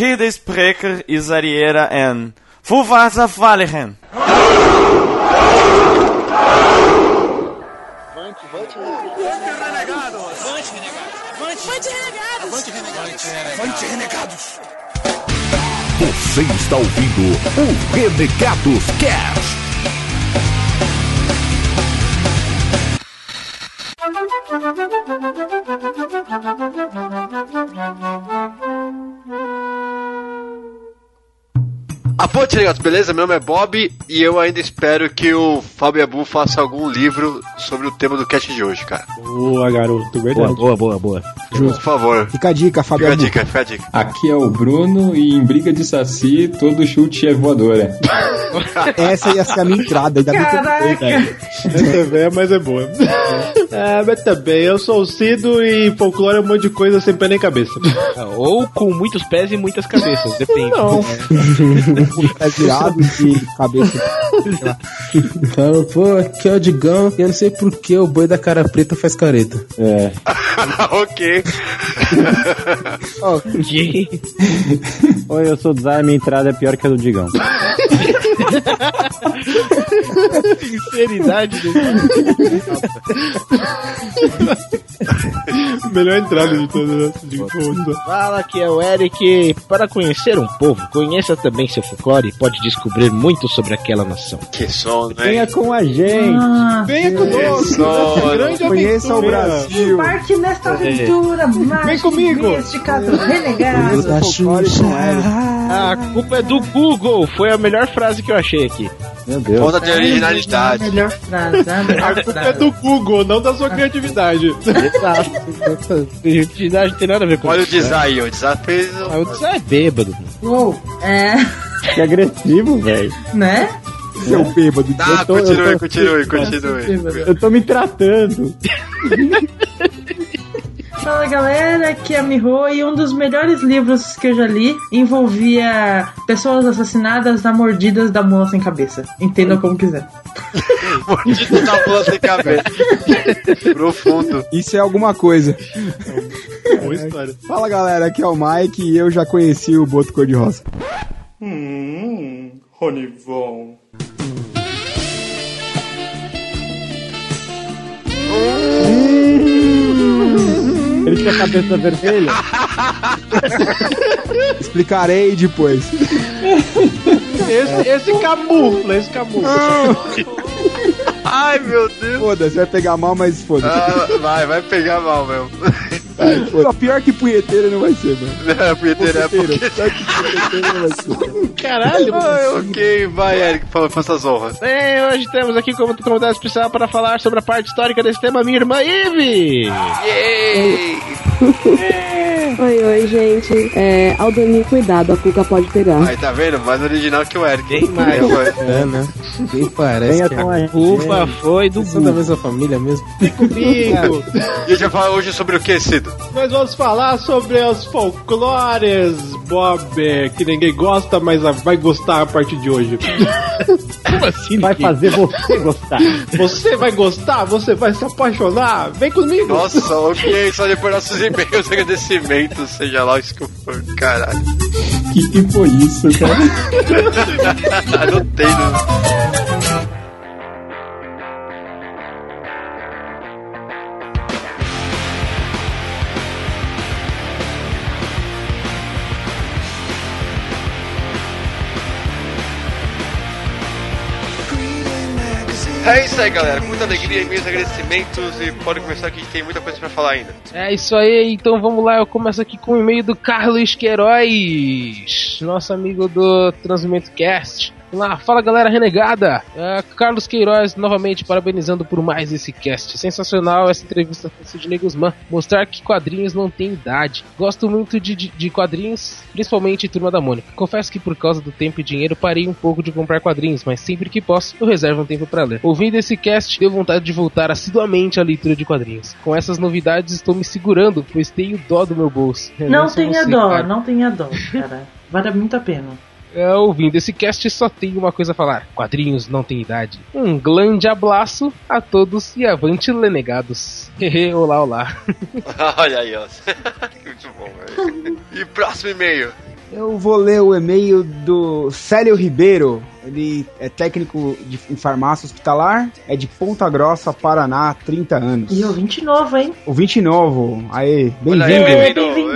Hier Sprecher is Ariera en Fufasa Falligen. Você está ouvindo o Renegados Cast. A ponte, ligados, beleza? Meu nome é Bob e eu ainda espero que o Fábio Abu faça algum livro sobre o tema do cast de hoje, cara. Boa, garoto, verdade. Boa, boa, boa, boa. Por favor. Fica a dica, Fábio. Fica a dica, fica a dica. Aqui é o Bruno e em briga de saci todo chute é voadora. Essa ia ser a minha entrada, ainda bem que eu Caraca. cara. Essa é velha, mas é boa. é, mas também, eu sou o Cido e folclore é um monte de coisa sem pé nem cabeça. Ou com muitos pés e muitas cabeças, depende. Não. Tá virado e cabeça. Fala, pô, aqui é o Digão, e eu não sei por que o boi da cara preta faz careta. É. ok. Oi, eu sou o Zay, minha entrada é pior que a do Digão. Sinceridade do Melhor entrada de todas as de todas. Fala que é o Eric. Para conhecer um povo, conheça também seu folclore e pode descobrir muito sobre aquela nação. Que som, né? Venha com a gente. Ah, Venha conosco. Grande Conheça o. Brasil. parte nesta aventura mágica. Vem comigo. Este caso renegado. Da Xuxa. A culpa é do Google. Foi a melhor frase que eu achei aqui. Meu Deus. Falta de A originalidade. melhor frase, a melhor A culpa é do Google, não da sua criatividade. Exato. Criatividade não tem nada a ver com Olha o isso. né? design, o design fez. Ah, O design é bêbado. Uou, é, Que agressivo, velho. né? Seu bêbado. Tá, Eu tô- eu continue, tô- continue, continue. Eu tô me tratando. Fala galera, aqui é a Miho e um dos melhores livros que eu já li envolvia pessoas assassinadas na mordidas da mula sem cabeça. Entendam como quiser. Mordido da mula sem cabeça. Profundo. Isso é alguma coisa. Boa história. Fala galera, aqui é o Mike e eu já conheci o Boto Cor-de-Rosa. Hum, Ronivon. Ele tinha a cabeça vermelha? Explicarei depois. Esse, esse camufla, esse camufla. Ai, meu Deus. Foda-se, vai pegar mal, mas foda-se. Ah, vai, vai pegar mal mesmo. Foda-se. Pior que punheteiro não vai ser, mano. Não, punheteiro é Punheteiro. porque. Pior que punheteiro não vai ser. Caralho. Ah, ok, vai, Eric, fa- faça as honras. Bem, hoje temos aqui como convidado especial para falar sobre a parte histórica desse tema minha irmã Ive. Yay! Oi, oi, gente. É, Aldoninho, cuidado, a Cuca pode pegar. Aí, tá vendo? Mais original que o Eric. Bem mais. É, foi. É, né? Quem parece Venha que com a a Culpa foi do são da mesma família mesmo? comigo. E a gente vai falar hoje sobre o que, Cido? Nós vamos falar sobre os folclores, Bob, que ninguém gosta, mas vai gostar a partir de hoje. Como assim? Vai ninguém? fazer você gostar. Você vai gostar, você vai se apaixonar. Vem comigo. Nossa, ok, só depois nossos e-mails, agradecimentos, seja lá isso que for. Caralho. que que foi isso, cara? Não tem, né? É isso aí, galera. Muita alegria meus agradecimentos. E pode começar que tem muita coisa pra falar ainda. É isso aí, então vamos lá. Eu começo aqui com o e-mail do Carlos Queiroz, nosso amigo do Transmimento Cast. Vamos lá, fala galera renegada! É, Carlos Queiroz novamente parabenizando por mais esse cast. Sensacional essa entrevista com Sidney Guzman. Mostrar que quadrinhos não têm idade. Gosto muito de, de, de quadrinhos, principalmente Turma da Mônica. Confesso que por causa do tempo e dinheiro parei um pouco de comprar quadrinhos, mas sempre que posso eu reservo um tempo para ler. Ouvindo esse cast, deu vontade de voltar assiduamente à leitura de quadrinhos. Com essas novidades estou me segurando, pois tenho dó do meu bolso. Não sou tenha você, dó, cara. não tenha dó, cara. Vale muito a pena. É, ouvindo esse cast, só tenho uma coisa a falar: quadrinhos não têm idade. Um grande abraço a todos e avante lenegados. Olá, olá. Olha aí, ó. Muito bom, velho. E próximo e-mail. Eu vou ler o e-mail do Célio Ribeiro. Ele é técnico de, em farmácia hospitalar, é de Ponta Grossa, Paraná, 30 anos. E o 20 novo, hein? O 20 novo. Aê, aí, bem-vindo. bem-vindo.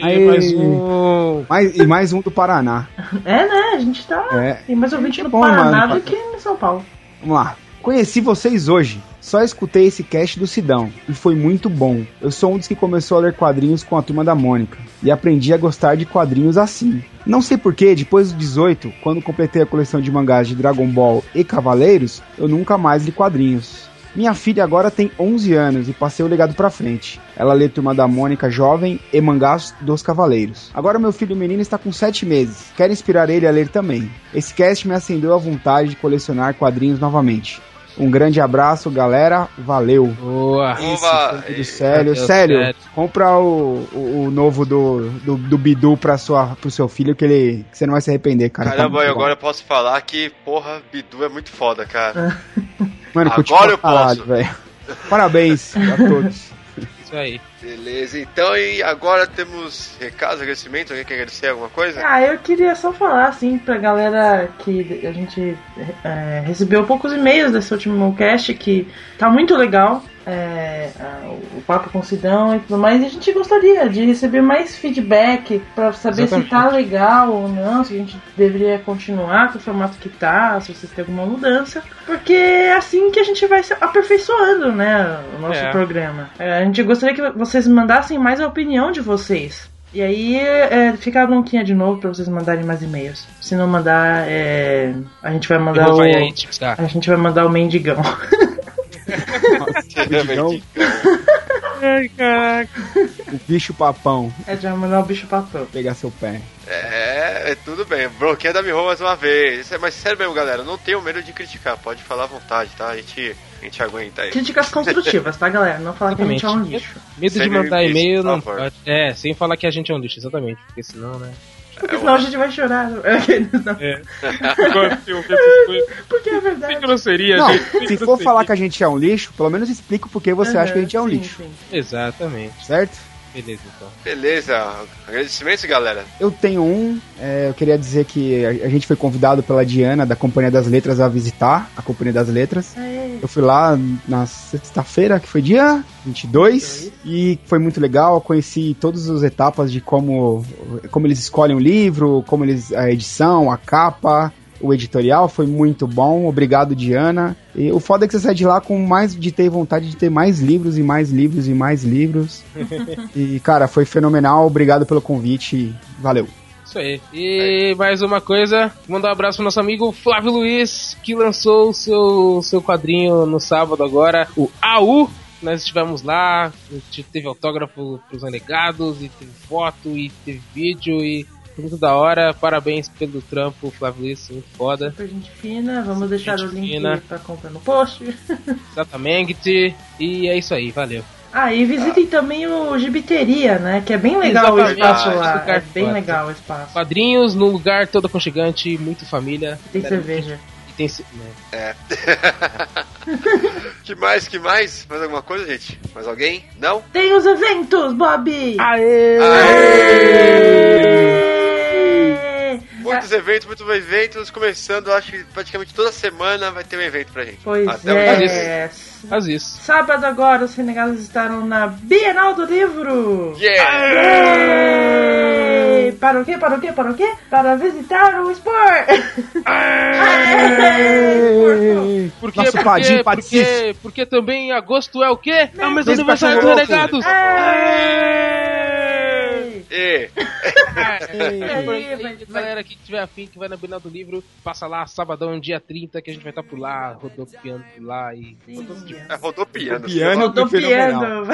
Mais um. Mais, e mais um do Paraná. É, né? A gente tá. É. Tem mais ouvinte É no bom, Paraná mano. do que em São Paulo. Vamos lá. Conheci vocês hoje. Só escutei esse cast do Sidão e foi muito bom. Eu sou um dos que começou a ler quadrinhos com a turma da Mônica e aprendi a gostar de quadrinhos assim. Não sei porquê, depois dos 18, quando completei a coleção de mangás de Dragon Ball e Cavaleiros, eu nunca mais li quadrinhos. Minha filha agora tem 11 anos e passei o legado pra frente. Ela lê Turma da Mônica Jovem e mangás dos Cavaleiros. Agora meu filho menino está com 7 meses. Quero inspirar ele a ler também. Esse cast me acendeu a vontade de colecionar quadrinhos novamente. Um grande abraço, galera. Valeu. Boa. Oba! Do Célio. Deus, Célio, compra o, o, o novo do, do, do Bidu pra sua, pro seu filho que ele que você não vai se arrepender, cara. Tá Caramba, e bom. agora eu posso falar que, porra, Bidu é muito foda, cara. Mano, agora eu caralho, posso. velho. Parabéns a todos. Isso aí. Beleza, então e agora temos recados, agradecimento, alguém quer agradecer alguma coisa? Ah, eu queria só falar, assim, pra galera que a gente é, recebeu poucos e-mails desse último cast, que tá muito legal. É, a- o papo com o Sidão e tudo mais, e a gente gostaria de receber mais feedback pra saber Exatamente. se tá legal ou não, se a gente deveria continuar com o formato que tá, se vocês têm alguma mudança, porque é assim que a gente vai se aperfeiçoando, né, o nosso É. programa. É, a gente gostaria que vocês mandassem mais a opinião de vocês. E aí é, fica a bronquinha de novo pra vocês mandarem mais e-mails. Se não mandar, é, a gente vai mandar o. vai aí, tipo, tá. A gente vai mandar o mendigão. Então, Ai, caraca. o bicho papão. Gente vai mandar o bicho papão. Pegar seu pé. É, é tudo bem. Bronquinha da Miho mais uma vez. Isso é, mas sério mesmo, galera, não tenho medo de criticar. Pode falar à vontade, tá? A gente, a gente aguenta aí. Críticas construtivas, tá, galera? Não falar que a gente é um lixo. Medo Sem de mandar e-mail não pode. É, sem falar que a gente é um lixo, exatamente. Porque senão, né? Porque senão a gente vai chorar. É. Porque é verdade. Sem grosseria, Não, gente. se for falar que a gente é um lixo, pelo menos explica o porquê você acha que a gente é um Sim, lixo, sim. Exatamente. certo? Beleza, então. Beleza, agradecimentos, galera. Eu tenho um, é, eu queria dizer que a, a gente foi convidado pela Diana, da Companhia das Letras, a visitar a Companhia das Letras. É, Eu fui lá na sexta-feira, que foi dia 22, e foi muito legal. Conheci todas as etapas de como, como eles escolhem o livro, como eles a edição, a capa, o editorial. Foi muito bom. Obrigado, Diana. E o foda é que você sai de lá com mais de ter vontade de ter mais livros e mais livros e mais livros. e, cara, foi fenomenal. Obrigado pelo convite. Valeu. Isso aí. E mais uma coisa, mandar um abraço pro nosso amigo Flávio Luiz, que lançou o seu, seu quadrinho no sábado agora, o AU. Nós estivemos lá, a gente teve autógrafo pros renegados, e teve foto, e teve vídeo, e muito da hora. Parabéns pelo trampo, Flávio Luiz, muito foda. Super gente fina. Vamos deixar Gente o link fina. pra compra no post. Exatamente. E é isso aí, valeu. Ah, e visitem também o Gibiteria, né? Que é bem legal o Exatamente. espaço lá. Lugar É bem foda. legal o espaço. Quadrinhos num lugar todo aconchegante, muito família. Tem cerveja. E tem. ce- né? É. que mais, que mais? Mais alguma coisa, gente? Mais alguém? Não? Tem os eventos, Bob! Aê! Aê! Muitos eventos, muitos eventos, começando, acho que praticamente toda semana vai ter um evento pra gente. Pois Até o é. Faz isso. Sábado agora, os Renegados estarão na Bienal do Livro. Yeah! Aê! Para o quê? Para o quê? Para o quê? Para visitar o Sport! Aê! Por quê? Nosso Por Padim quê? Por Patis. quê? Porque também em agosto é o quê? É o mês do aniversário dos renegados! E É, aí, vai- galera que tiver afim, que vai na Bienal do Livro, passa lá, sabadão, dia 30, que a gente vai estar por lá, rodopiando por lá e. é rodopiando. Piano. Rodopiando.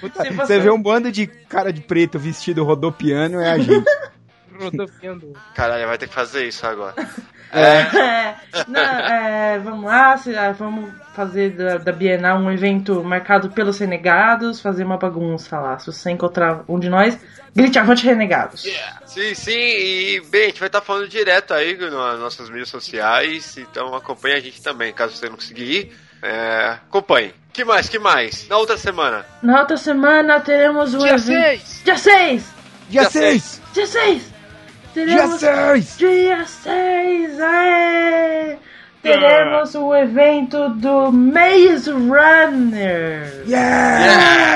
Puta, você... você- vê um bando de cara de preto vestido rodopiano, é a gente. Rodopiando. Caralho, vai ter que fazer isso agora. É, não, é, vamos lá, ah, vamos fazer da, da Bienal um evento marcado pelos renegados, fazer uma bagunça lá. Se você encontrar um de nós, grite avante renegados. Sim, sim, e bem, a gente vai estar falando direto aí nas nossas mídias sociais, então acompanhe a gente também, caso você não conseguir ir. É, acompanhe. Que mais, que mais? Na outra semana. Na outra semana teremos um Dia evento. 6! Dia 6! Dia 6! Dia 6! Dia Teremos 6! Dia 6! Aê! Teremos o evento do Maze Runner!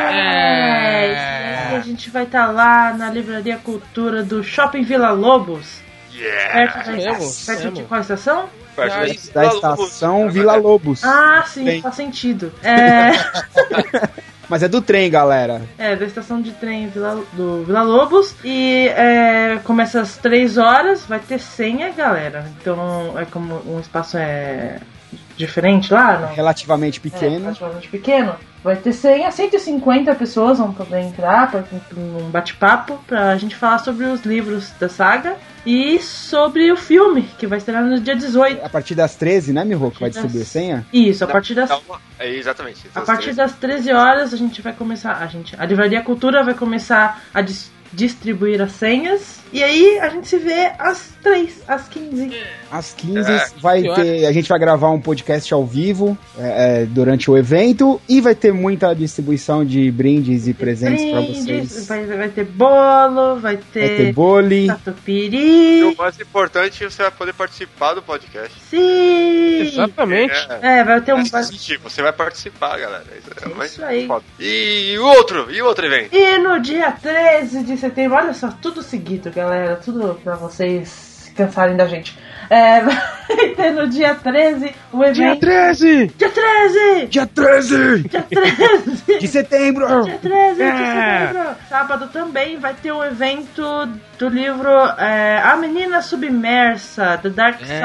Yeah! E a gente vai estar lá na Livraria Cultura do Shopping Vila Lobos. Yeah! Perto, da, mesmo, perto de qual estação? Perto da- Da estação Vila Lobos. Ah, sim, Bem. faz sentido. É, Mas é do trem, galera. é da estação de trem Vila- do Vila Lobos. E é, começa às 3 horas, vai ter senha, galera. Então é como um espaço é diferente lá, não? Relativamente É, pequeno. relativamente pequeno. Vai ter senha, 150 pessoas vão poder entrar para um bate-papo pra gente falar sobre os livros da saga e sobre o filme, que vai estrear no dia 18. A partir das 13, né, Miho, que vai distribuir senha? Isso, a partir das. É, exatamente. a partir das 13 horas a gente vai começar, a gente, a Livraria Cultura vai começar a dis- distribuir as senhas e aí a gente se vê às 3, às 15. Às 15 É, vai ter. A gente vai gravar um podcast ao vivo é, é, durante o evento e vai ter muita distribuição de brindes e presentes pra Brindes, vocês. Vai, vai ter bolo, vai Vai ter ter bole. E o mais importante, você vai poder participar do podcast. Sim! Exatamente. É. É, vai ter um. Assistir, você vai participar, galera. Isso é É isso aí. foda. E o outro? E o outro evento? E no dia 13 de setembro, olha só, tudo seguido, galera. Tudo pra vocês se cansarem da gente. É, vai ter no dia 13 o Dia evento. 13! Dia 13! Dia 13 Dia 13! de setembro! Dia 13 de É. setembro. Sábado também vai ter o evento do livro é, A Menina Submersa, The Dark É.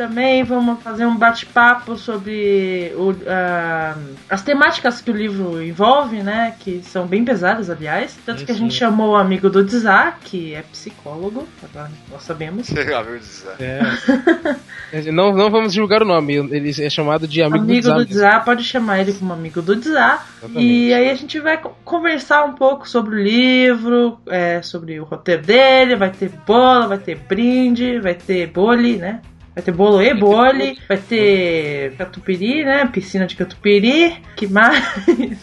Também vamos fazer um bate-papo sobre o, ah, as temáticas que o livro envolve, né? Que são bem pesadas, aliás. Tanto Sim, que a gente sim. chamou o amigo do Dzá, que é psicólogo, agora nós sabemos. Amigo do. É. não, não vamos julgar o nome, ele é chamado de amigo, Amigo do do Zap. Dzá, pode chamar ele como amigo do. Exatamente. E aí a gente vai co- conversar um pouco sobre o livro, é, sobre o roteiro dele, vai ter bolo, vai ter brinde, vai ter bole, né? Vai ter bolo e bole, vai ter catupiry, né? Piscina de catupiry, que mais?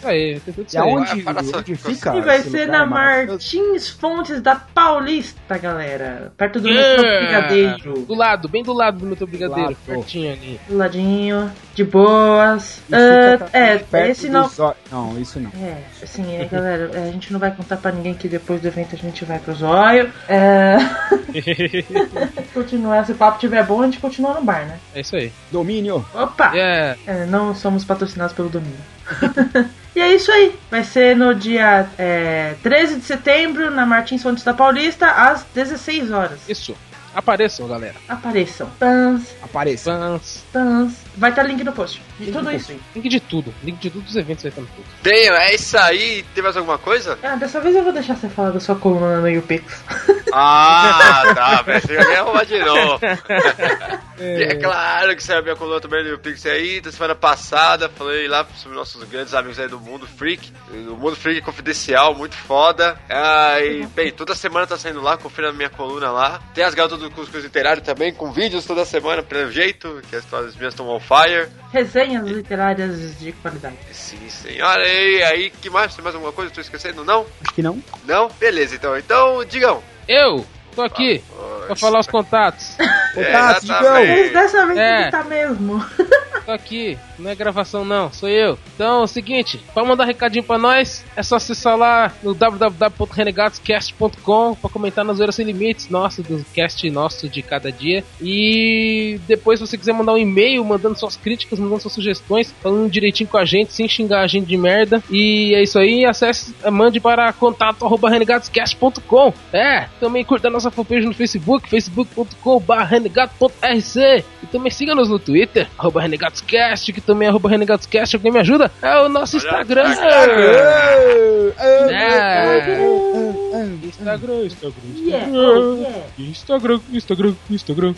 Aí, tem tudo isso aí. só- onde fica? E vai ser na? Martins Fontes da Paulista, galera. Perto do Yeah! metrô Brigadeiro. Do lado, bem do lado do meu brigadeiro, pertinho ali. Do ladinho, de boas. Fica é, perto esse não. Não, isso não. É, assim, é, galera, é, a gente não vai contar pra ninguém que depois do evento a gente vai pro zóio. É... continuar, se o papo tiver bom, a gente continua no bar, né? É isso aí. Domínio. Opa! É, É, não somos patrocinados pelo domínio. e é isso aí. Vai ser no dia é, 13 de setembro, na Martins Fontes da Paulista, às 16 horas. isso. Apareçam, galera. Apareçam. Tans, Apareça. Fãs. tans. Vai estar link no post. De Link tudo isso. Link de tudo. Link de todos os eventos vai estar no post. Bem, é isso aí. Tem mais alguma coisa? Ah, dessa vez eu vou deixar você falar da sua coluna no YouPix. Ah, tá, velho. Você quer arrumar de novo. E é claro que saiu a minha coluna também no Pix aí. Da semana passada, falei lá sobre nossos grandes amigos aí do Mundo Freak. O Mundo Freak Confidencial, muito foda. Ah, e, bem, toda semana tá saindo lá, confira a minha coluna lá. Tem as garotas do Cuscuz Literário também, com vídeos toda semana, pelo jeito, que as histórias minhas estão on fire. Resenhas literárias de qualidade. Sim, senhora. E aí, que mais? Tem mais alguma coisa? Tô esquecendo? Não? Acho que não. Não? Beleza, então. Então, digam. Eu tô aqui pra falar os contatos. Contato, Mas dessa vez É. ele tá mesmo. Tô aqui, não é gravação não, sou eu. Então é o seguinte, pra mandar recadinho pra nós, é só acessar lá no www.renegadoscast.com pra comentar nas Zoeira Sem Limites, nosso, do cast nosso de cada dia. E depois, se você quiser mandar um e-mail, mandando suas críticas, mandando suas sugestões, falando direitinho com a gente, sem xingar a gente de merda. E é isso aí, acesse, mande para contato arroba renegadoscast.com. É, também curta a nossa fanpage no Facebook, facebook.com.br renegado.rc. E também siga-nos no Twitter, arroba renegadoscast, que também é arroba renegadoscast. Alguém me ajuda? É o nosso Instagram. É. Instagram, Instagram, Yeah, oh, yeah. Instagram, Instagram, Instagram.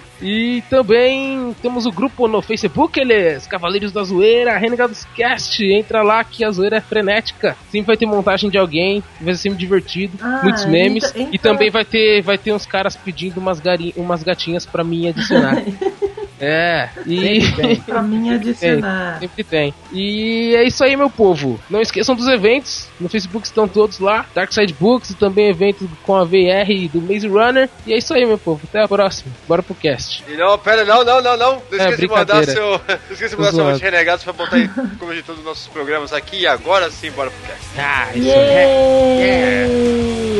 E também temos o grupo no Facebook, eles, Cavaleiros da Zoeira, Renegados Cast. Entra lá que a zoeira é frenética. Sempre vai ter montagem de alguém, vai ser sempre divertido, Ah, muitos memes. E também vai ter, vai ter uns caras pedindo umas, gari, umas gatinhas pra mim adicionar. É, e. Pra mim adicionar. Sempre tem. E é isso aí, meu povo. Não esqueçam dos eventos. No Facebook estão todos lá. Dark Side Books e também evento com a VR do Maze Runner. E é isso aí, meu povo. Até a próxima. Bora pro cast. E não, pera, não, não, não, não. Não É, esqueça de mandar brincadeira. seu. Não esqueça de mandar seu monte renegados pra botar aí como de todos os nossos programas aqui. E agora sim, bora pro cast. Ah, isso é. Yay! É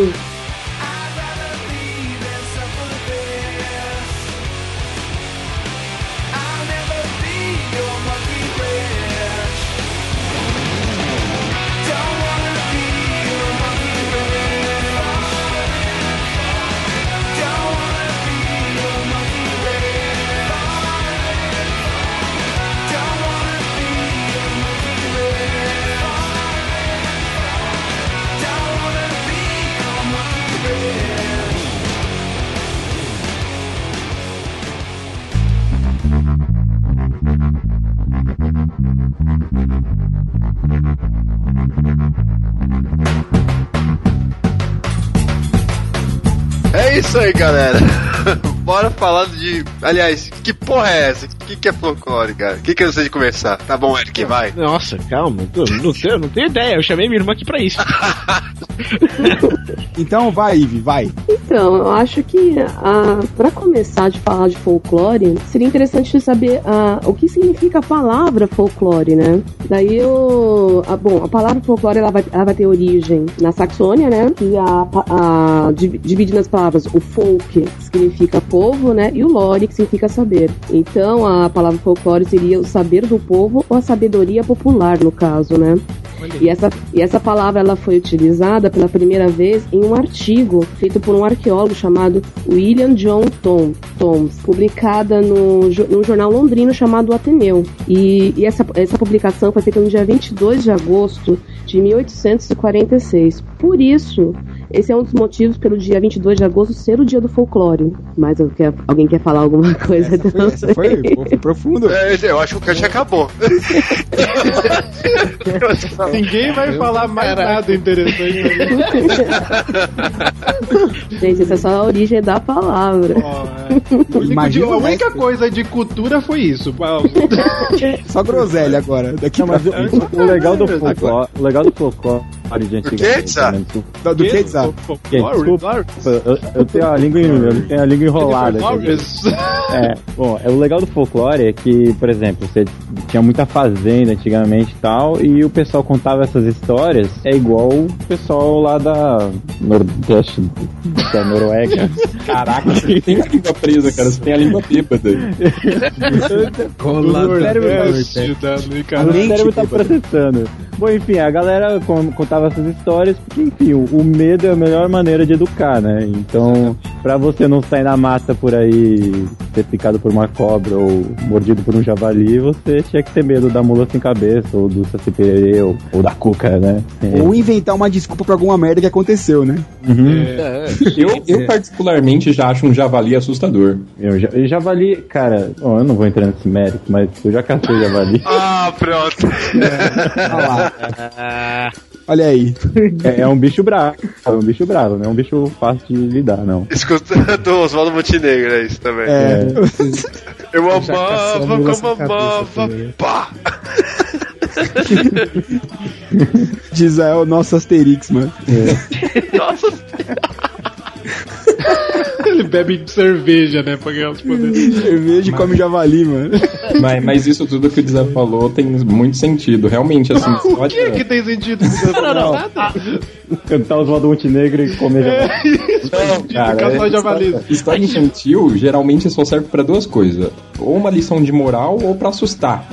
isso aí, galera. Bora falar de. Aliás, que porra é essa? O que, que é folclore, cara? O que, que eu sei de começar? Tá bom, Eric, vai. Nossa, calma, eu não, tenho, não tenho ideia, eu chamei minha irmã aqui pra isso. Então vai, Ive, vai. Então, eu acho que ah, para começar de falar de folclore, seria interessante saber ah, o que significa a palavra folclore, né? Daí eu. ah, bom, a palavra folclore ela vai, ela vai ter origem na Saxônia, né? E a, a, div- divide nas palavras o folk, que significa povo, né? E o lore, que significa saber. Então a palavra folclore seria o saber do povo ou a sabedoria popular, no caso, né? E essa, e essa palavra ela foi utilizada pela primeira vez em um artigo feito por um arqueólogo chamado William John Tom, Toms, publicada no, num jornal londrino chamado Ateneu. E, e essa, essa publicação foi feita no dia 22 de agosto de 1846. Por isso, esse é um dos motivos pelo dia 22 de agosto ser o dia do folclore. Mas eu quero- alguém quer falar alguma coisa? Essa foi, essa foi, foi profundo. É, eu acho que o cast acabou. Ninguém vai falar mais nada interessante. Gente, essa é só a origem da palavra. Ó, é. De- a única coisa de cultura foi isso. Só groselha agora. Daqui Não, pra o, o legal do folclore, o legal do folclore de antigamente, do- do, do que, Zá? Gente, desculpa, eu, eu tenho a língua, eu tenho a língua enrolada. É, bom, é, o legal do folclore é que, por exemplo, você tinha muita fazenda antigamente e tal, e o pessoal contava essas histórias, é igual o pessoal lá da Nordeste, da Noruega. Caraca, você tem a língua presa, cara. Você tem a língua bêbada. O cérebro tá- O cérebro tá processando. Bom, enfim, a galera con- contava essas histórias porque, enfim, o, o medo é a melhor maneira de educar, né? Então, pra você não sair na mata por aí, ser picado por uma cobra ou mordido por um javali, você tinha que ter medo da mula sem cabeça, ou do saci ou, ou da cuca, né? É. Ou inventar uma desculpa pra alguma merda que aconteceu, né? Uhum. Eu, eu particularmente já acho um javali assustador. Eu, eu javali, cara, bom, eu não vou entrar nesse mérito, mas eu já cacei javali. Ah, pronto. Olha lá. Olha aí. É, é um bicho bravo, é um bicho bravo, não é um bicho fácil de lidar, não. Escuta do Oswaldo Montenegro, é isso também. É. Eu a amava como amava. Pá! Diz é o nosso Asterix, mano. Nossa, Ele bebe cerveja, né? Pra ganhar os poderes. Cerveja e come javali, mano. Mas, mas isso tudo que o Dizé falou tem muito sentido. Realmente, assim, O que que tem sentido? Não, não, nada. Cantar os do Montenegro e comer javali. Cara, Caçar é- javali. História infantil geralmente só serve pra duas coisas: ou uma lição de moral ou pra assustar.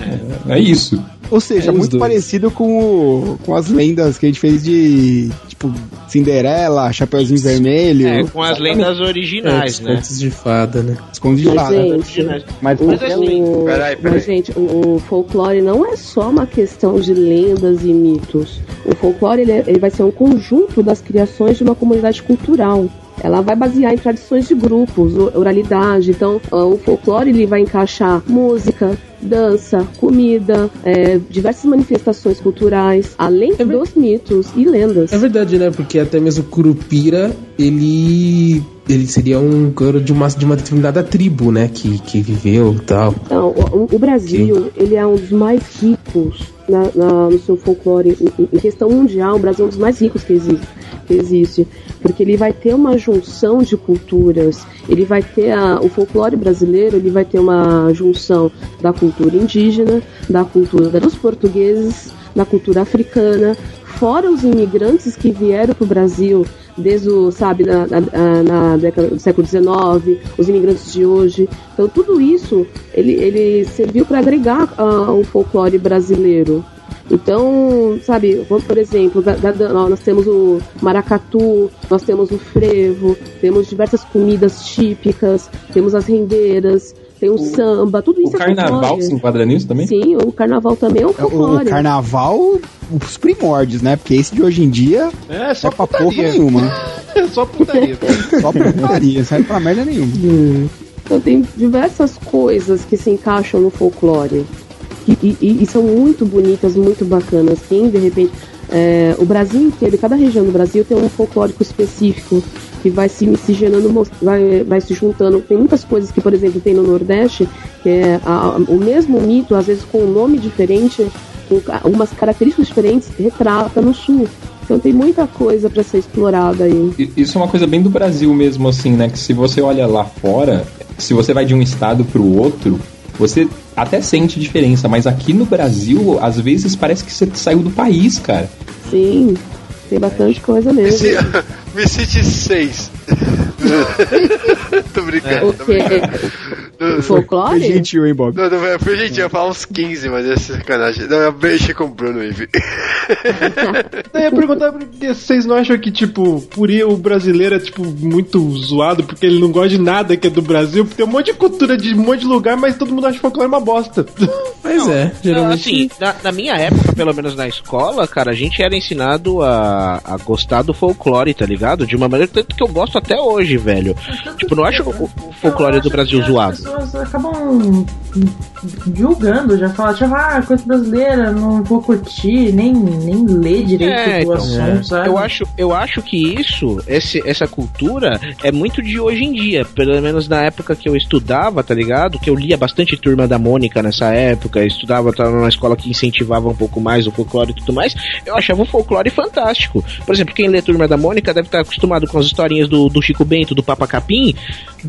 É, é isso. Ou seja, É os muito dois. parecido com, o- com as lendas que a gente fez de, tipo, Cinderela, Chapeuzinho Vermelho, É, com as lendas originais, É, né? Contos de fada, né? Esconde de Mas, fada. gente, Mas, Mas assim, o, Peraí, peraí. mas, gente, o, o folclore não é só uma questão de lendas e mitos. O folclore ele, é- ele vai ser um conjunto das criações de uma comunidade cultural. Ela vai basear em tradições de grupos, o- oralidade. Então, o folclore ele vai encaixar música, dança, comida, é, diversas manifestações culturais, além dos mitos e lendas. É verdade, né? Porque até mesmo Curupira, ele ele seria um cara de uma, de uma determinada tribo, né? Que, que viveu e tal. Então, o, o Brasil, ele é um dos mais ricos na, na- no seu folclore. Em, em questão mundial, o Brasil é um dos mais ricos que existe, que existe. Porque ele vai ter uma junção de culturas. Ele vai ter a- o folclore brasileiro, ele vai ter uma junção da cultura indígena, da cultura dos portugueses, da cultura africana, fora os imigrantes que vieram para o Brasil desde o, sabe, na, na- na década do século XIX, os imigrantes de hoje. Então tudo isso ele, ele serviu para agregar ah, o folclore brasileiro. Então, sabe, por exemplo, da- da- nós temos o maracatu, nós temos o frevo, temos diversas comidas típicas, temos as rendeiras, tem o, samba, tudo O isso é carnaval folclore. se enquadra nisso também? Sim, o carnaval também é um O folclore. carnaval, os primórdios, né? Porque esse de hoje em dia É, só é pra porra nenhuma. É só putaria. Só putaria, serve pra merda nenhuma. Então tem diversas coisas que se encaixam no folclore. E, e- e- são muito bonitas, muito bacanas. Tem, de repente, é, o Brasil inteiro, cada região do Brasil tem um folclórico específico que vai se miscigenando, vai, vai se juntando. Tem muitas coisas que, por exemplo, tem no Nordeste, que é a- a- o mesmo mito, às vezes com um nome diferente, com algumas características diferentes, retrata no Sul. Então tem muita coisa para ser explorada aí. Isso é uma coisa bem do Brasil mesmo, assim, né? Que se você olha lá fora, se você vai de um estado pro outro, você até sente diferença, mas aqui no Brasil, às vezes parece que você saiu do país, cara. Sim, tem bastante coisa mesmo. Esse- Me cite seis. tô brincando, O tô brincando. Folclore? Foi gentil, hein, Bob? Não, não, foi gentil, eu ia falar uns 15, mas é sacanagem. Não, eu mexi com o Bruno aí. Eu ia perguntar porque vocês não acham que, tipo, por ir o brasileiro é, tipo, muito zoado porque ele não gosta de nada que é do Brasil, porque tem um monte de cultura de um monte de lugar, mas todo mundo acha folclore uma bosta. Pois é, geralmente. Assim, na, na minha época, pelo menos na escola, cara, a gente era ensinado a, a gostar do folclore, tá ligado? De uma maneira tanto que eu gosto até hoje, velho. Tipo, não acho o, o folclore do Brasil zoado. As pessoas acabam julgando, já falam, tipo, ah, coisa brasileira, não vou curtir, nem, nem ler direito É, do então, assunto, sabe? Eu acho, eu acho que isso, esse, essa cultura, é muito de hoje em dia. Pelo menos na época que eu estudava, tá ligado? Que eu lia bastante Turma da Mônica nessa época, estudava, tava numa escola que incentivava um pouco mais o folclore e tudo mais. Eu achava o folclore fantástico. Por exemplo, quem lê Turma da Mônica deve estar acostumado com as historinhas do, do Chico Bento, do Papa Capim.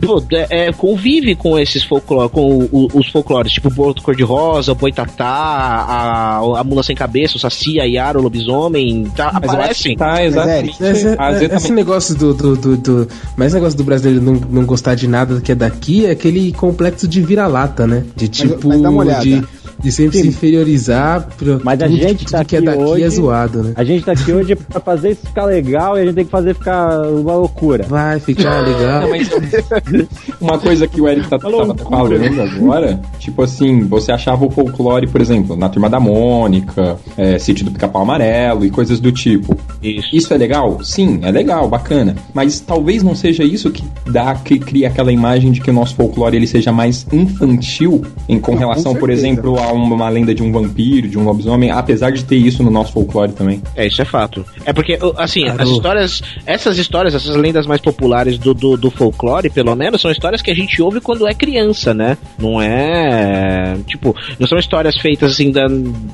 Pô, é, é, convive com esses folclore, com o- o- os folclores, tipo o Boto Cor-de-Rosa, o Boitatá, a, a Mula Sem Cabeça, o Saci, a Yara, o Lobisomem, tá, Mas aparecem. tá exatamente. Mas é- é- exatamente. esse negócio do, do, do, do- Mas negócio do brasileiro não, não gostar de nada que é daqui é aquele complexo de vira-lata, né? De tipo. mas dá uma olhada. de, de sempre Sim. se inferiorizar. Pra Mas a gente tudo tá que é aqui daqui hoje- é zoado, né? A gente tá aqui hoje pra fazer isso ficar legal e a gente tem que fazer ficar uma loucura. Vai ficar legal. Não, mas uma coisa que o Eric tá, tava falando agora, tipo assim, você achava o folclore, por exemplo, na Turma da Mônica, é, Sítio do Pica-Pau Amarelo e coisas do tipo. Isso. Isso é legal? Sim, é legal, bacana. Mas talvez não seja isso que dá, que cria aquela imagem de que o nosso folclore ele seja mais infantil em, com Não, com relação, por exemplo, a uma, uma lenda de um vampiro, de um lobisomem, apesar de ter isso no nosso folclore também. É, isso é fato. É porque, assim, Claro. as histórias, essas histórias, essas lendas mais populares do, do, do folclore, pelo menos, são histórias que a gente ouve quando é criança, né? Não é. Tipo, não são histórias feitas assim, da,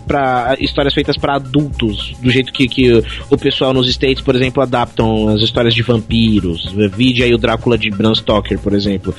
pra, histórias feitas pra adultos, do jeito que, que o pessoal nos States, por exemplo, adaptam as histórias de vampiros. Vide aí o Drácula de Bram Stoker, por exemplo.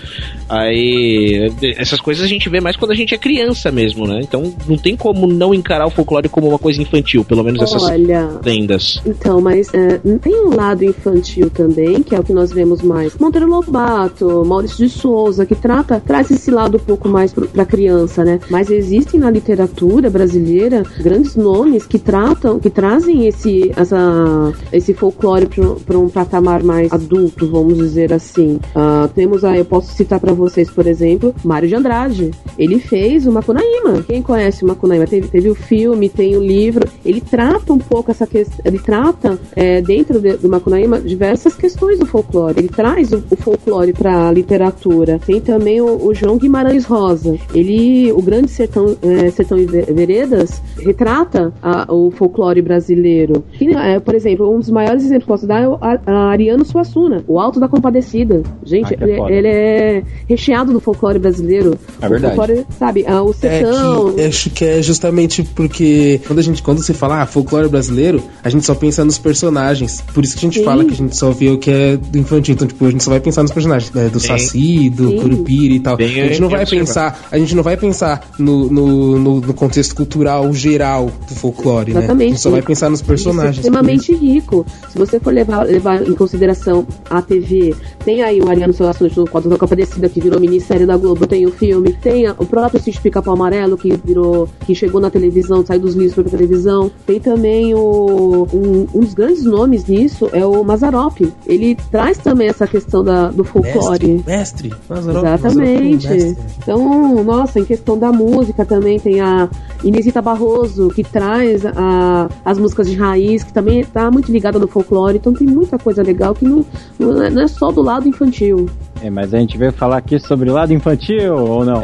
Aí, essas coisas a gente vê mais quando a gente é criança mesmo, né? Então não tem como não encarar o folclore como uma coisa infantil, pelo menos essas Olha, lendas. Então, mas é, tem um lado infantil também, que é o que nós vemos mais. Monteiro Lobato, Maurício de Souza, que trata, traz esse lado um pouco mais pra criança, né? Mas existem na literatura brasileira grandes nomes que tratam, que trazem esse, essa, esse folclore pra, pra um patamar mais adulto, vamos dizer assim. Ah, temos aí, eu posso citar pra vocês, por exemplo, Mário de Andrade. Ele fez o Macunaíma. Quem Quem conhece o Macunaíma? Teve, teve o filme, tem o livro. Ele trata um pouco essa questão. Ele trata, é, dentro de- do Macunaíma, diversas questões do folclore. Ele traz o, o folclore para a literatura. Tem também o, o João Guimarães Rosa. Ele, o Grande Sertão, é, Sertão e Ve- Veredas, retrata a- o folclore brasileiro. Que, é, por exemplo, um dos maiores exemplos que posso dar é o a, a Ariano Suassuna, o Alto da Compadecida. Gente, Ah, ele, ele é recheado do folclore brasileiro. É O verdade. folclore, sabe, ah, o É sertão. Acho que é justamente porque quando a gente quando você fala ah, folclore brasileiro, a gente só pensa nos personagens. Por isso que a gente Sim. fala que a gente só vê o que é do infantil. Então, tipo, a gente só vai pensar nos personagens, né? Do Sim. Saci, do Sim. Curupira e tal. Bem a gente não vai pensar, a gente não vai pensar no, no, no- no contexto cultural geral do folclore, né? A Exatamente. gente só vai pensar nos Isso é personagens. extremamente rico. Se você for levar, levar em consideração a TV, tem aí o Ariano Suassuna no Quadro da Compadecida, que virou minissérie da Globo, tem o filme, tem a- o próprio Sítio Pica-Pau Amarelo, que virou, que chegou na televisão, saiu dos livros pra televisão. Tem também o, um, um dos grandes nomes nisso é o Mazarop. Ele traz também essa questão da, do folclore. Mestre, mestre. Mazzaropi, Exatamente. Mazzaropi, mestre. Então, nossa, em questão da música também tem a Inesita Barroso, que traz a- as músicas de raiz, que também tá muito ligada no folclore. Então tem muita coisa legal que não, não é- não é só do lado infantil. É, mas a gente veio falar aqui sobre o lado infantil ou não?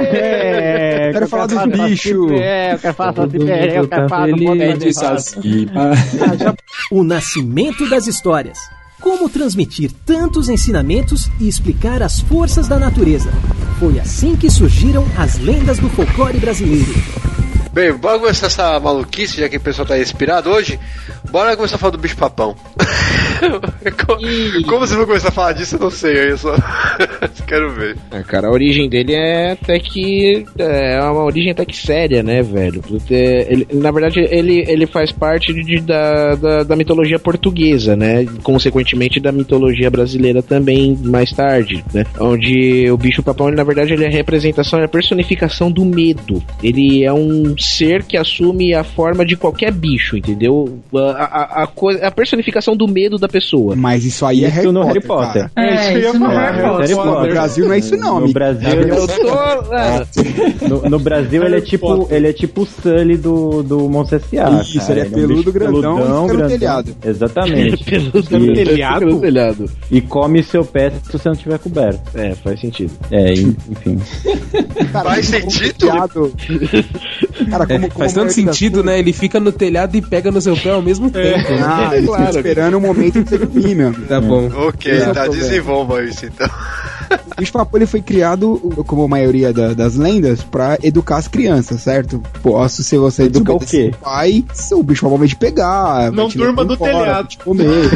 É, Quero falar dos bichos. É, eu quero falar sobre mundo eu quero falar do de saci. O nascimento das histórias. Como transmitir tantos ensinamentos e explicar as forças da natureza. Foi assim que surgiram as lendas do folclore brasileiro. Bem, bora começar essa maluquice, já que o pessoal tá inspirado hoje. Bora começar a falar do bicho papão. como, como vocês vão começar a falar disso, eu não sei, eu só quero ver. É, cara, a origem dele é até que. É uma origem até que séria, né, velho? Porque Ele, na verdade, ele, ele faz parte de, da, da, da mitologia portuguesa, né? Consequentemente, da mitologia brasileira também, mais tarde, né? Onde o bicho papão, ele, na verdade, ele é a representação, é a personificação do medo. Ele é um ser que assume a forma de qualquer bicho, entendeu? A, a, a, coisa- a personificação do medo da pessoa. Mas isso aí é Isso Harry no Potter, Harry Potter. cara. É, isso isso no falar, Harry Harry Potter. Potter. No Brasil não é isso não, No. Brasil, ele é Eu o- tô. é, no, no Brasil ele é tipo ele é tipo o Sully do, do S.A. Isso, cara. ele é um peludo, bicho grandão e fica no grandão. telhado. Exatamente. Pelo no telhado? telhado. E come seu pé se você não tiver coberto. É, faz sentido. É, en- enfim. Cara, Faz sentido? Cara, É, como, como faz tanto maioria das sentido, né? Ele fica no telhado e pega no seu pé ao mesmo tempo. né? Ah, ficam esperando o momento de dormir, meu. Tá bom. Ok, é tá, desenvolva isso então. O bicho papão ele foi criado, como a maioria da- das lendas, pra educar as crianças, certo? Posso ser você Educar o quê? pai, seu bicho papão vai te pegar. Não vai te durma no embora, telhado. vai te comer.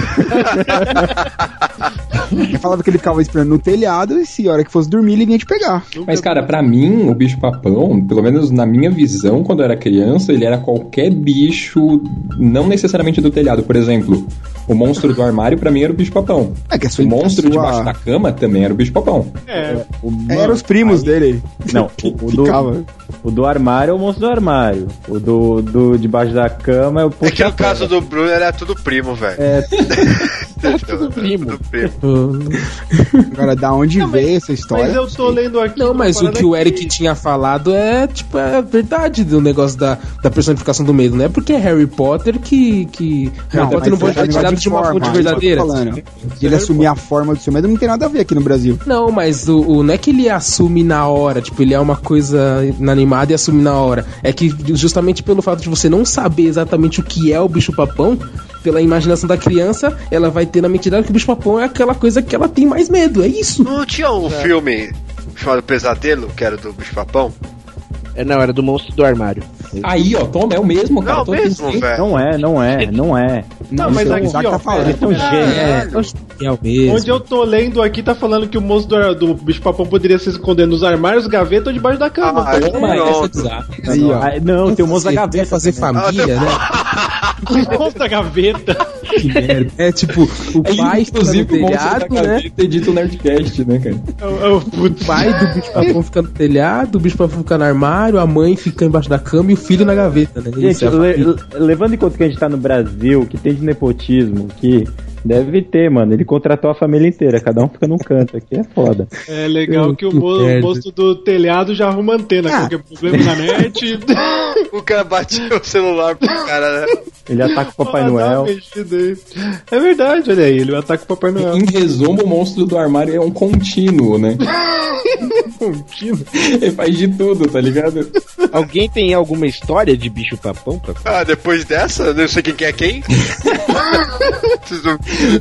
Ele falava que ele ficava esperando no telhado e se a hora que fosse dormir ele vinha te pegar. Mas, cara, pra mim, o bicho papão, pelo menos na minha visão, quando eu era criança, ele era qualquer bicho, não necessariamente do telhado. Por exemplo, o monstro do armário, pra mim, era o bicho papão. É que a sua O monstro a sua- debaixo da cama também era o bicho papão. É, O, Eram os primos dele. Não, o, o do, Ficava. o do armário é o monstro do armário. O do, do debaixo da cama é o É que no puxa caso do Bruno era tudo primo, velho. É, tudo primo. Tudo primo. Agora, da onde veio essa história? mas eu tô lendo aqui. Não, mas o que o Eric tinha falado é, tipo, é verdade do negócio da, da personificação do medo, não é porque é Harry Potter que. que Harry Potter não mas pode é ser tirado de de uma forma, fonte é verdadeira. falando. Ele assumir a forma do seu medo não tem nada a ver aqui no Brasil. Não, mas o, o- não é que ele assume na hora, tipo, ele é uma coisa inanimada e assume na hora. É que justamente pelo fato de você não saber exatamente o que é o bicho papão, pela imaginação da criança, ela vai ter na mente dela que o bicho papão é aquela coisa que ela tem mais medo. É isso. Não tinha um filme chamado Pesadelo, que era do bicho papão? É, não, era do monstro do armário. Aí, ó, toma, é o mesmo, cara. Não, mesmo, velho. não é, não é, não é. Não, mas isso é aqui, Isaac ó, tá falando. É, eu acho que é o mesmo. Onde eu tô lendo aqui tá falando que o monstro do, do bicho papão poderia se esconder nos armários, gavetas ou debaixo da cama. Ah, Toma essa pronto. desastre. Aí, ó. Ah, não, tem o monstro da gaveta. fazer família, né? Monstro da gaveta. Que merda. É tipo, o Aí, pai fica no inclusive, o monstro da telhado, né? gaveta edita o Nerdcast, né, cara? Eu- putz. O pai do bicho papão fica no telhado, o bicho papão fica no armário, a mãe fica embaixo da cama e o filho na gaveta, né? Gente, Isso é a le- levando em conta que a gente tá no Brasil, que tem de nepotismo, que Deve ter, mano. Ele contratou a família inteira, cada um fica num canto aqui, é foda. É legal que o mo- moço do telhado já arruma antena. Ah. Qualquer problema na net. O cara bateu o celular pro cara, né? Ele ataca o Papai Ah, Noel. É verdade, olha aí. Ele ataca o Papai Noel. Em resumo, o monstro do armário é um contínuo, né? Contínuo? Ele faz de tudo, tá ligado? Alguém tem alguma história de bicho papão pra Ah, depois dessa, não sei quem que é quem. Não-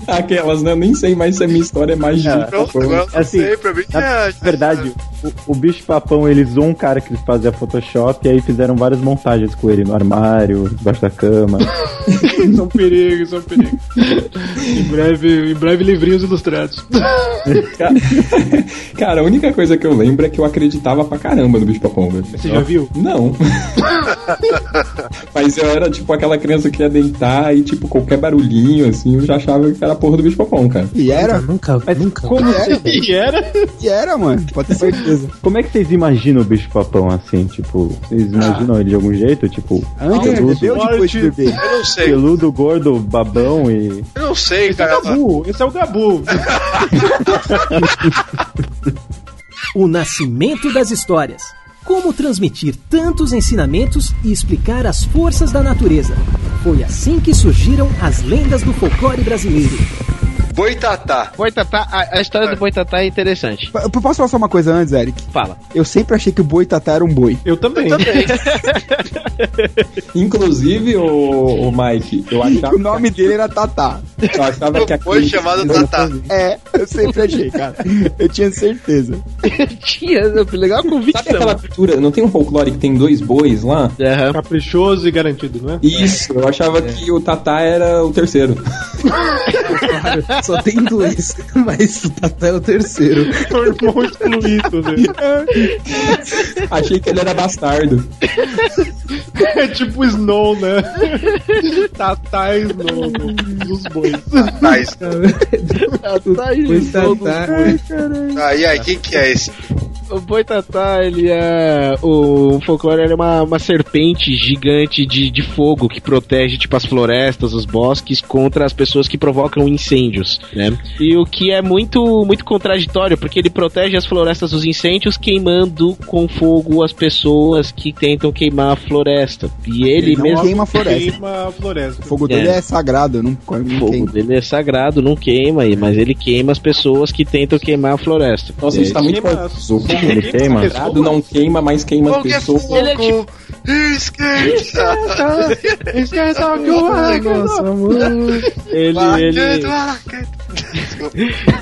Aquelas, né? Eu nem sei mais se a minha história é mais de. Pronto, eu não Assim, sei, pra mim Na é. verdade, o, o bicho papão, ele zoou um cara que fazia Photoshop e aí fizeram várias montagens com ele no armário, debaixo da cama. São perigos, são perigos. em, breve, em breve, livrinhos ilustrados. Cara, a única coisa que eu lembro é que eu acreditava pra caramba no bicho papão, velho. Você já viu? Não. Mas eu era tipo aquela criança que ia deitar e, tipo, qualquer barulhinho, assim, eu já achava que era a porra do bicho papão, cara. E era? Nunca, nunca. Como era? E era? E era, mano. Pode ter certeza. Como é que vocês imaginam o bicho papão assim? Tipo, vocês imaginam ele de algum jeito? Tipo, Antes ou depois de beber? Eu não sei. peludo, gordo, babão e. Eu não sei, Esse é cara. o Gabu. Esse é o Gabu. O nascimento das histórias. Como transmitir tantos ensinamentos e explicar as forças da natureza. Foi assim que surgiram as lendas do folclore brasileiro. Boitatá. Boitatá, a, a história do Boitatá é interessante. Eu posso falar só uma coisa antes, Eric? Fala. Eu sempre achei que o boi tatá era um boi. Eu também. Também. Inclusive, o, o Mike, eu achava, O nome dele era Tatá. Eu achava que Foi chamado Tatá. É, eu sempre achei, cara. Eu tinha certeza. Tinha, legal a Sabe convicção. aquela cultura? Não tem um folclore que tem dois bois lá? Aham. Caprichoso e garantido, não é? Isso, eu achava que o Tatá era o terceiro. Só tem dois, mas o Tata é o terceiro. O irmão excluído, né? Achei que ele era bastardo. É tipo Snow, né? Tatá e Snow dos bois. Mas, Pois Tata. ah, e aí, quem que é esse? O Boitatá, ele é. O folclore ele é uma, uma serpente gigante de, de fogo que protege, tipo, as florestas, os bosques, contra as pessoas que provocam incêndios, né? E o que é muito, muito contraditório, porque ele protege as florestas dos incêndios, queimando com fogo as pessoas que tentam queimar a floresta. E ele, Ele não mesmo. queima a floresta. Queima a floresta. O fogo dele É. é, sagrado, não, não O fogo queima. dele é sagrado, não queima aí, mas ele queima as pessoas que tentam queimar a floresta. Nossa, isso tá muito Queima- confuso. Ele queima? Sagrado não queima, mas queima as pessoas. Ele é tipo- Esquenta. Esquenta o que o Nossa, amor. Ele, ele,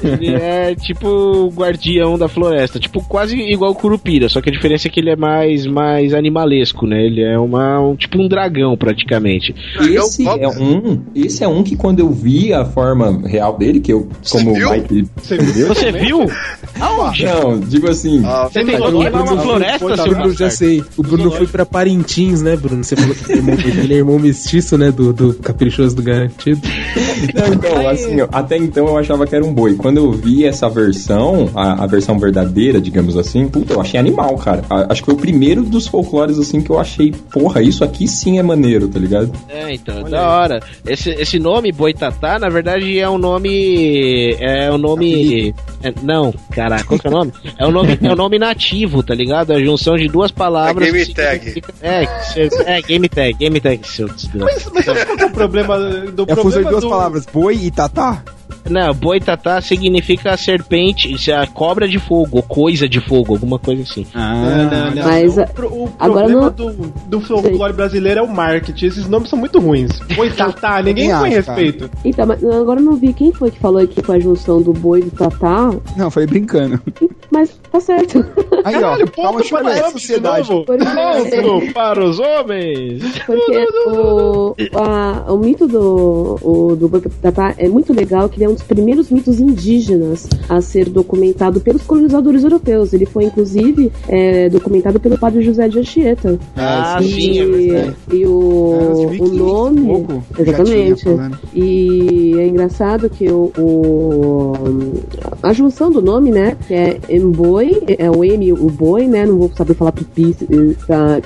ele é tipo o guardião da floresta, tipo quase igual o Curupira, só que a diferença é que ele é mais mais animalesco, né? Ele é uma um, tipo um dragão praticamente. Esse é um, esse é um que quando eu vi a forma real dele, que eu, como viu? o Mike. Você viu? Você viu? Aonde? Não, digo assim. Ah, Você tentou Bruno, queimar uma Bruno, floresta, Bruno, seu Bruno, já sei. O Bruno foi pra Parintins, né, Bruno? Você falou que ele é irmão, ele é irmão mestiço, né, do, do Caprichoso do Garantido. Não, então, assim, eu- até então eu achava que era um boi. Quando eu vi essa versão, a, a versão verdadeira, digamos assim, puta, eu achei animal, cara. A- acho que foi o primeiro dos folclores, assim, que eu achei, porra, isso aqui sim é maneiro, tá ligado? É, então, da hora. Esse, esse nome Boitatá, na verdade, é um nome. É um nome. é- não, caraca, qual que é o nome? É um nome, é um nome nativo, tá ligado? É a junção de duas palavras. É game tag. significa- É, é, game tag, game tag, seu desgraça. Mas sabe qual que é o problema do É de problema duas do... palavras, boi e tatá. Não, boitatá significa serpente, isso é a cobra de fogo, ou coisa de fogo, alguma coisa assim. Não, não, não. Mas, o, o agora problema não- do, do folclore brasileiro é o marketing. Esses nomes são muito ruins. Boitatá, ninguém põe cara. respeito. Então, mas agora eu não vi quem foi que falou aqui com a junção do boi e do tatá, Não, foi brincando. mas tá certo. Aí, Caralho, ó, calma, ponto para de sociedade. Ponto para os homens! porque o, a- o mito do, o, do boi e do tatá é muito legal, que ele é é um dos primeiros mitos indígenas a ser documentado pelos colonizadores europeus. Ele foi, inclusive, é, documentado pelo padre José de Anchieta. Ah, e, sim, é verdade. E o, o nome. pouco exatamente. falando. E é engraçado que o, o- a junção do nome, né? Que é Mboi, é o M, o boi, né? Não vou saber falar tupi,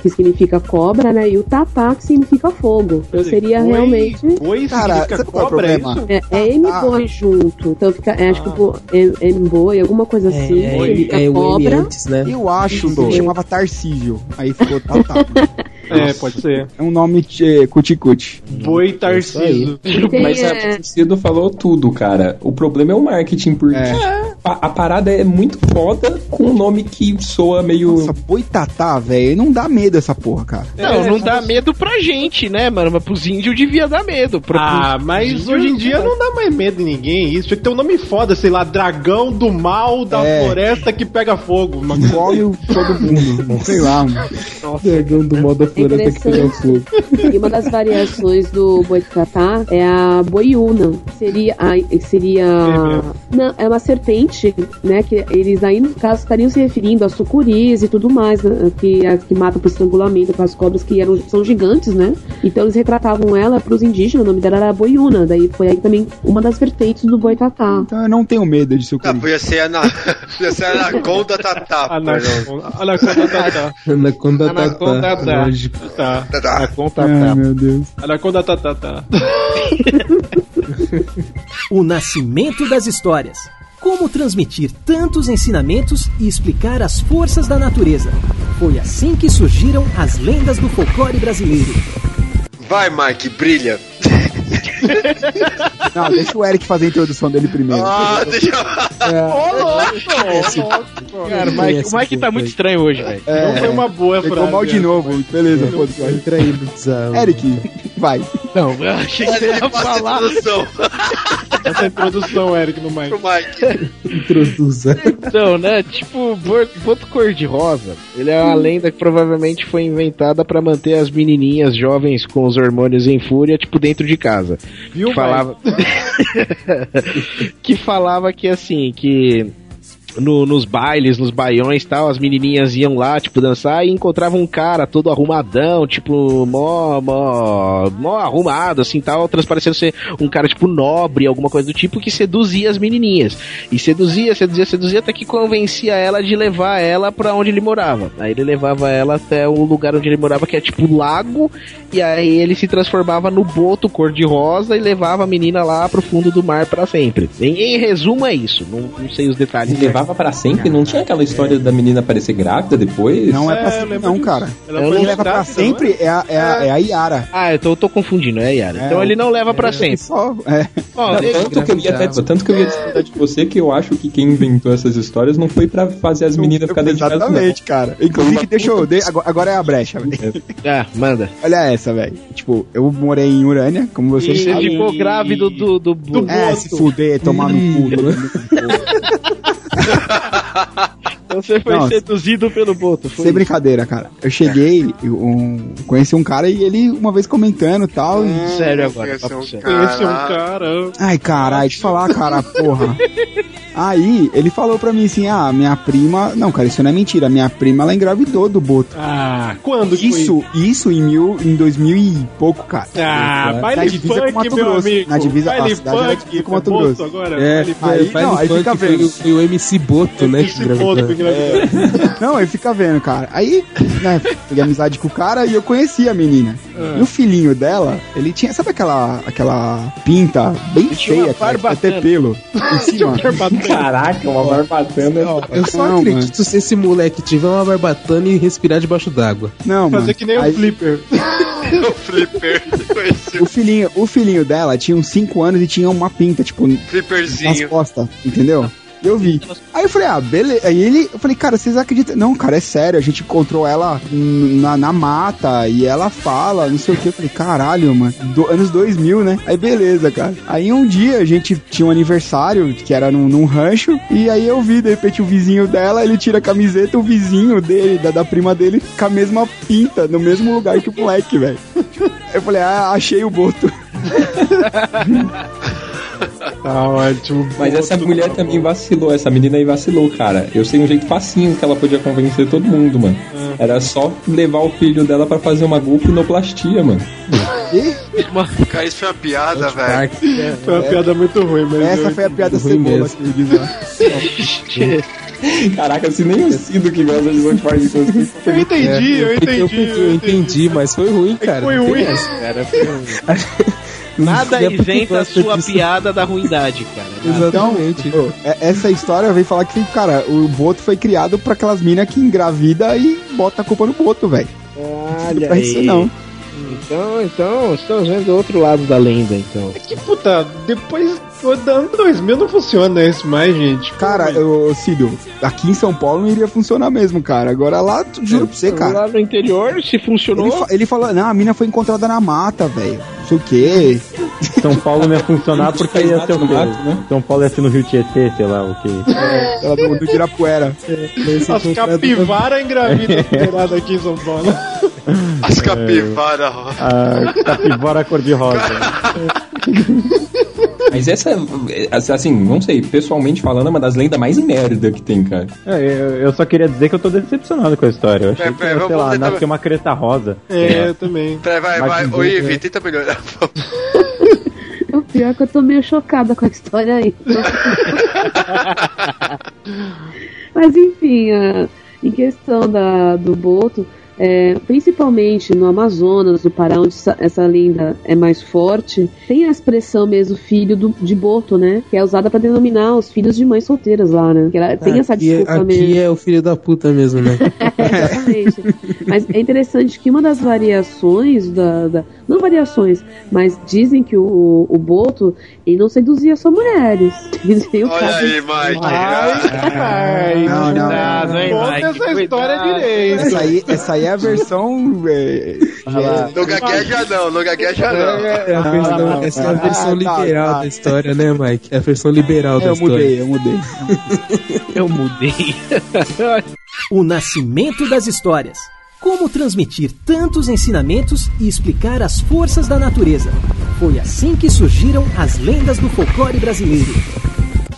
que significa cobra, né? E o tatá, que significa fogo. Então seria realmente. Boi Cara, significa é o cobra, é? É, é M-Boy junto. Então fica, é, acho que pô, é, M-Boy, alguma coisa assim. É, significa é o M cobra. antes, né? Eu acho Sim. ele chamava Tarcísio. Aí ficou Tatá. É, pode ser. É um nome cuticute. Boi Tarciso. Tem, Mas é, a Cedo falou tudo, cara. O problema é o marketing, porque a, a parada é muito foda com um nome que soa meio. Nossa, boitatá, velho. Não dá medo essa porra, cara. Não, não dá medo pra gente, né, mano? Mas pros índios devia dar medo. Pra, Ah, pros mas índios, hoje em dia não dá mais medo em ninguém. Isso ter um nome foda, sei lá, dragão do mal da É. floresta que pega fogo. Coisa Come o- todo mundo. Sei lá, mano. Dragão do modo da floresta E uma das variações do boitatá é a boiúna. Seria a, seria não, é uma serpente, né, que eles aí no caso estariam se referindo a sucuris e tudo mais, né, que a- que matam por estrangulamento com as cobras que eram são gigantes, né? Então eles retratavam ela para os indígenas, o nome dela era boiúna, daí foi aí também uma das vertentes do boitatá. Então eu não tenho medo de sucuri. Ah, podia ser a, na... podia ser a Anaconda Tatá. Anaconda, Anaconda Tatá. Anaconda Anaconda Tatá. Lógico. Tá. Tatá. Conta, Ai, tá. meu Deus. Anaconda Tatá. Tá. O nascimento das histórias. Como transmitir tantos ensinamentos e explicar as forças da natureza. Foi assim que surgiram as lendas do folclore brasileiro. Vai, Mike, brilha. Não, deixa o Eric fazer a introdução dele primeiro. Ah, deixa eu... Cara, o Mike, o Mike tá muito estranho hoje, velho. Não foi uma boa frase. mal de novo. Beleza, foda-se. Entra aí, bizarro. Eric, vai. Não, eu achei que você Ele ia falar. introdução Essa introdução, Eric, no Mike. pro Mike. Introduza. Então, né? Tipo, Boto Cor-de-Rosa, ele é uma lenda que provavelmente foi inventada pra manter as menininhas jovens com os hormônios em fúria, tipo, dentro de casa. Viu, que falava que falava que assim que no- nos bailes, nos baiões e tal, as menininhas iam lá, tipo, dançar e encontravam um cara todo arrumadão, tipo, mó, mó, mó arrumado, assim, tal, transparecendo ser um cara, tipo, nobre, alguma coisa do tipo, que seduzia as menininhas. E seduzia, seduzia, seduzia, até que convencia ela de levar ela pra onde ele morava. Aí ele levava ela até o lugar onde ele morava, que é tipo lago, e aí ele se transformava no boto cor-de-rosa e levava a menina lá pro fundo do mar pra sempre. Em, em resumo, é isso. Não, não sei os detalhes. Levava pra sempre? Não tinha aquela história da menina aparecer grávida depois? Não é pra É, eu sempre, não, disso. cara. Ela Quem leva pra grávida, sempre é a, é, a, é a Yara. Ah, então eu tô confundindo, é, Yara? É, então ele não leva pra sempre. Só, é. Tanto, que eu ia até, tanto que eu ia discordar de você que eu acho que quem inventou essas histórias não foi pra fazer as meninas ficarem dentro de casa, não. Exatamente, cara. Inclusive, deixa eu. de- agora, é a brecha. Ah, manda. Olha essa, velho. Tipo, eu morei em Urânia, como vocês Você sabem. ficou grávido do, do, do É, se fuder, tomar no cu. você foi Não, seduzido pelo Boto. Foi Sem brincadeira, cara. Eu cheguei, eu, um, conheci um cara e ele uma vez comentando e tal. e- sério agora. Um. Conheci um cara. cara. Ai, caralho, deixa eu falar, cara, porra. Aí, ele falou pra mim assim: ah, minha prima. Não, cara, isso não é mentira. Minha prima, ela engravidou do Boto. Ah, quando que foi Isso, isso em, mil, em 2000 e pouco, cara. Ah, Na baile divisa com funk, Mato meu Grosso. amigo. Na divisa- baile a cidade funk, divisa com Mato Boto Grosso. agora. É, Aí, faz não, aí fica vendo. o- foi o MC Boto, né? que gravou. Boto engravidou. Não, aí fica vendo, cara. Aí, né, peguei amizade com o cara e eu conheci a menina. Ah. E o filhinho dela, ele tinha, sabe aquela, aquela pinta bem feia, cara, que até pelo em cima? Caraca, uma barbatana. Eu só Não, acredito se esse moleque tiver uma barbatana e respirar debaixo d'água. Não, mano. Fazer que nem Aí- o Flipper. o Flipper. O filhinho, o filhinho dela tinha uns 5 anos e tinha uma pinta, tipo, o nas Flipperzinho. costas, entendeu? Eu vi. Aí eu falei, ah, beleza. Aí ele, eu falei, cara, vocês acreditam? Não, cara, é sério. A gente encontrou ela na, na mata e ela fala, não sei o que. Eu falei, caralho, mano. Do- anos 2000, né? Aí beleza, cara. Aí um dia a gente tinha um aniversário que era num, num rancho. E aí eu vi, de repente, o vizinho dela, ele tira a camiseta, o vizinho dele, da, da prima dele, com a mesma pinta, no mesmo lugar que o moleque, velho. Eu falei, ah, achei o boto. Tá ótimo. Mas essa mulher também vacilou, essa menina aí vacilou, cara. Eu sei um jeito facinho que ela podia convencer todo mundo, mano. Era só levar o filho dela pra fazer uma golfinoplastia, mano. Cara, isso foi uma piada, velho. Foi uma piada muito ruim, mas. Essa eu- foi a piada ruim cebola que lá. Caraca, se nem o Cido que gosta de One Fire conseguiu. Eu entendi, eu Eu entendi. entendi, eu entendi, mas foi ruim, cara. Foi ruim. essa. Cara, foi um- Nada Não é isenta a sua disso. piada da ruindade, cara. Exatamente. Ô, é- essa história vem falar que, cara, o Boto foi criado pra aquelas minas que engravida e bota a culpa no Boto, velho. Olha Não é isso não. Então, então, estamos vendo o outro lado da lenda, então. É que, puta, depois do ano 2000 não funciona isso mais, gente. Cara, eu, Cido, aqui em São Paulo não iria funcionar mesmo, cara. Agora lá, tu- juro pra você, cara. Lá no interior, se funcionou. Ele, fa- ele falou, não, a mina foi encontrada na mata, velho. Não sei o quê. São Paulo não ia funcionar porque ia ser o no quê? mato, né? São Paulo ia ser no Rio Tietê, sei lá o quê. Ela do, do Ibirapuera. As capivaras engravidas aqui em São Paulo. As capivaras. A capivara cor-de-rosa. Mas essa, assim, não sei, pessoalmente falando, é uma das lendas mais merda que tem, cara. É, eu, eu só queria dizer que eu tô decepcionado com a história. Eu achei Pera, que, pera, sei lá, tentar- nasceu uma creta rosa. É, eu também. Peraí, vai, vai. Ô, Ivi, tenta melhorar. O pior é que eu tô meio chocada com a história aí. Mas enfim, a- em questão da, do Boto, é, principalmente no Amazonas, no Pará, onde essa, essa lenda é mais forte, tem a expressão mesmo filho do, de Boto, né? Que é usada pra denominar os filhos de mães solteiras lá, né? Que ela tem essa Aqui, é- desculpa aqui mesmo. é o filho da puta mesmo, né? Exatamente. Mas é interessante que uma das variações da, da- Não variações, mas dizem que o, o Boto ele não seduzia só mulheres. Dizem o Olha caso- aí, Mike. Ai, Não, não. Essa história cuidado. direito. Essa aí, essa aí é a versão. É, No gagueja não, no gagueja não. É a versão, não, essa é a ah, versão tá, liberal tá. da história, né, Mike? É a versão liberal da eu história. mudei, eu mudei. Eu mudei. O nascimento das histórias. Como transmitir tantos ensinamentos e explicar as forças da natureza. Foi assim que surgiram as lendas do folclore brasileiro.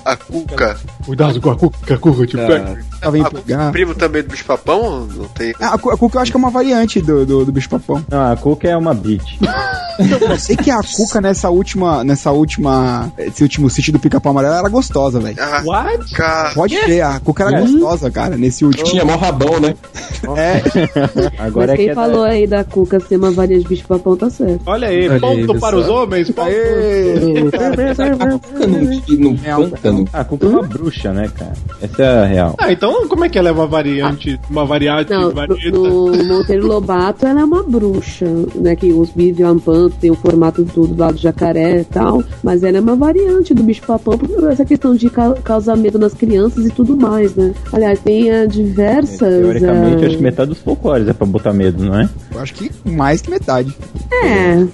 A Cuca. Cuidado com a cuca, a cuca te pega. Tava em A Cuca, pegar. primo também do bicho papão? Não tem. Ah, a, cu- a Cuca eu acho que é uma variante do, do, do bicho papão. Não, a Cuca é uma bitch. Eu sei que a Cuca nessa última. Nessa última. Esse último sítio do pica-pau amarelo era gostosa, velho. Ah, What? cara. Pode ver, a Cuca era É. gostosa, cara, nesse último. Tinha mó rabão, né? É, Agora Mas é quem que é da- falou aí da Cuca ser uma variante de bicho papão tá certo. Olha aí, Olha ponto aí, para os homens. Ponto. A Cuca não vive no pântano. A Cuca é uma bruxa, né, cara? Essa é a real. Ah, então como é que ela é uma variante? Uma variante Não, varieta? no, no Monteiro Lobato ela é uma bruxa, né? Que os bichos de Lampanto tem o formato tudo lá do jacaré e tal. Mas ela é uma variante do bicho papão, por essa questão de ca causar medo nas crianças e tudo mais, né? Aliás, tem eh, diversas. Teoricamente, eh, acho que metade dos folclores é pra botar medo, não é? eu acho que mais que metade. É,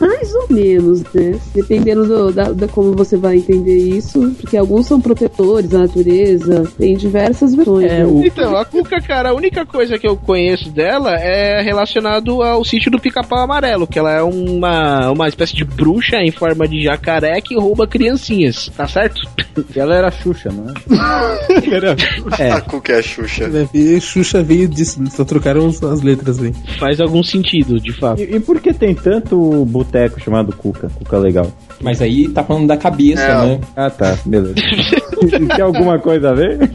mais ou menos, né? Dependendo do, da, da como você vai entender isso, porque alguns são protetores da natureza, tem diversas versões. É, né? Então, a Cuca, cara, a única coisa que eu conheço dela é relacionado ao sítio do Pica-Pau Amarelo, que ela é uma, uma espécie de bruxa em forma de jacaré que rouba criancinhas, tá certo? E ela era Xuxa, não é? A Cuca é a Xuxa. Vai ver, Xuxa veio disso, só trocaram as as letras aí. Faz algum sentido, de fato. E, e por que tem tanto boteco chamado Cuca? Cuca legal. Mas aí tá falando da cabeça, É, né? Ah, tá, beleza. Tem alguma coisa a ver?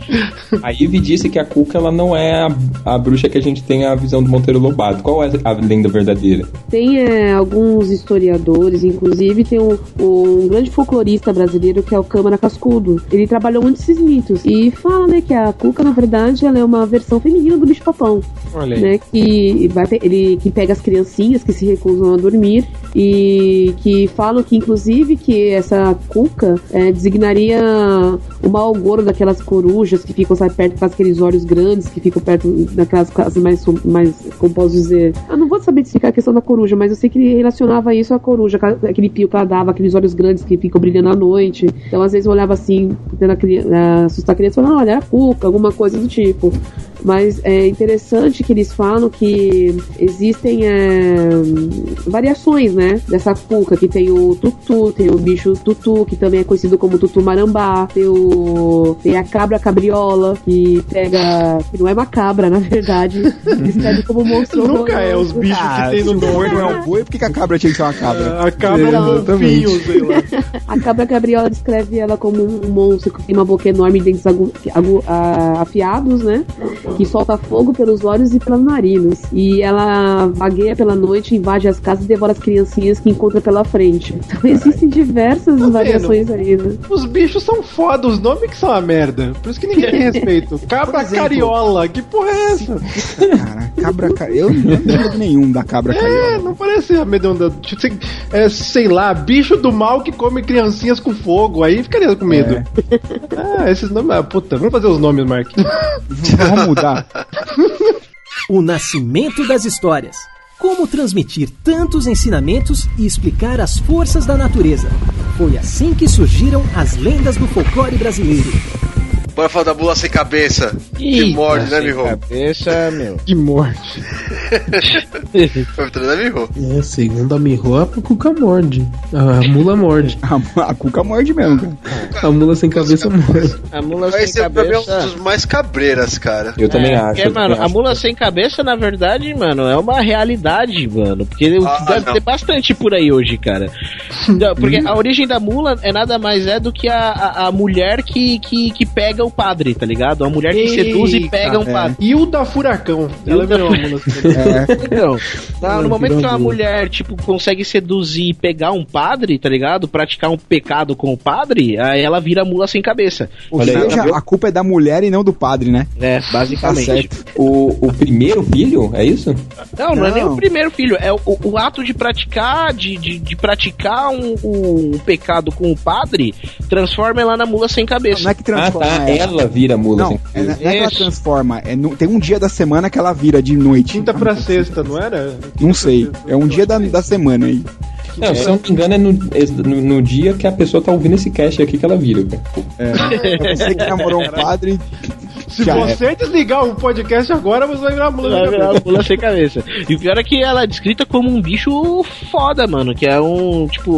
A Ivy disse que a Cuca ela não é a, a bruxa que a gente tem a visão do Monteiro Lobato. Qual é a lenda verdadeira? Tem é, alguns historiadores, inclusive tem um, um grande folclorista brasileiro que é o Câmara Cascudo. Ele trabalhou muito esses mitos e fala né, que a Cuca, na verdade, ela é uma versão feminina do bicho papão. Olha aí. né, que vai ele que pega as criancinhas que se recusam a dormir e que falam que inclusive que essa cuca é, designaria o mau agouro daquelas corujas que ficam sabe, perto com aqueles olhos grandes que ficam perto daquelas casas mais mais como posso dizer eu não vou saber explicar a questão da coruja mas eu sei que ele relacionava isso à coruja aquele pio que ela dava aqueles olhos grandes que ficam brilhando à noite então às vezes eu olhava assim tentando assustar a criança e falava olha é a cuca alguma coisa do tipo Mas é interessante que eles falam que existem é, variações, né? Dessa cuca, que tem o tutu, tem o bicho tutu, que também é conhecido como tutu marambá, tem, o, tem a cabra cabriola, que pega. que não é uma cabra, na verdade. Escreve como monstro. Nunca é os bichos Ah, que tem no o boi não é um boi, por que, a cabra tinha que ser uma cabra? A cabra é um golfinho, sei lá. A cabra cabriola descreve ela como um monstro que tem uma boca enorme e dentes agu- agu- a- afiados, né? Que solta fogo pelos olhos e pelas narinas. E ela vagueia pela noite, invade as casas e devora as criancinhas que encontra pela frente. Então existem diversas variações aí, né? Os bichos são foda, os nomes que são uma merda. Por isso que ninguém tem respeito. Cabra exemplo, cariola, que porra é essa? Cara, cabra ca... Eu não lembro nenhum da cabra É, cariola. não parece a medonda. tipo, sei- É, sei lá, bicho do mal que come criancinhas com fogo. Aí ficaria com medo. É. Ah, esses nomes. Ah, puta, vamos fazer os nomes, Mark. Vamos mudar. O nascimento das histórias. Como transmitir tantos ensinamentos e explicar as forças da natureza. Foi assim que surgiram as lendas do folclore brasileiro. Bora falar da mula sem cabeça. que Eita, morde, né, Miho? Cabeça, meu. Que morte. Foi vitória da Miho. É, segundo a Miho, a cuca morde. A mula morde. A, a cuca morde mesmo, cara. A mula sem cabeça morde. A mula Esse sem é pra mim é um cabeça. dos mais cabreiras, cara. Eu também É, acho. porque, eu também mano, a acho. mula sem cabeça, na verdade, mano, é uma realidade, mano. Porque Ah, que deve não. ter bastante por aí hoje, cara. Porque a origem da mula é nada mais é do que a, a, a mulher que, que, que pega o padre, tá ligado? A mulher que seduz e pega um é. padre. E o da Furacão. Ela da virou uma mula sem cabeça. É. Então, na- no momento que uma mulher, tipo, consegue seduzir e pegar um padre, tá ligado? Praticar um pecado com o padre, aí ela vira mula sem cabeça. Ou Olha aí, seja, viu? a culpa é da mulher e não do padre, né? É, Tá basicamente. certo. O, o primeiro filho, é isso? Não, não, é nem Não. o primeiro filho, é o, o ato de praticar, de, de, de praticar um, um pecado com o padre, transforma ela na mula sem cabeça. Não é que Ah, transforma tá. Ela. Vira mula. Não, é, não é que ela transforma. É no- tem um dia da semana que ela vira de noite. Quinta pra sexta, não era? Não sei. É um dia da, da semana aí. Não, se eu não me engano, é no, no, no dia que a pessoa tá ouvindo esse cast aqui que ela vira, cara. É você que namorou um padre. Se Já você desligar o podcast agora, você vai virar mula Vai sem virar cabeça. mula sem cabeça. E o pior é que ela é descrita como um bicho foda, mano. Que é um, tipo,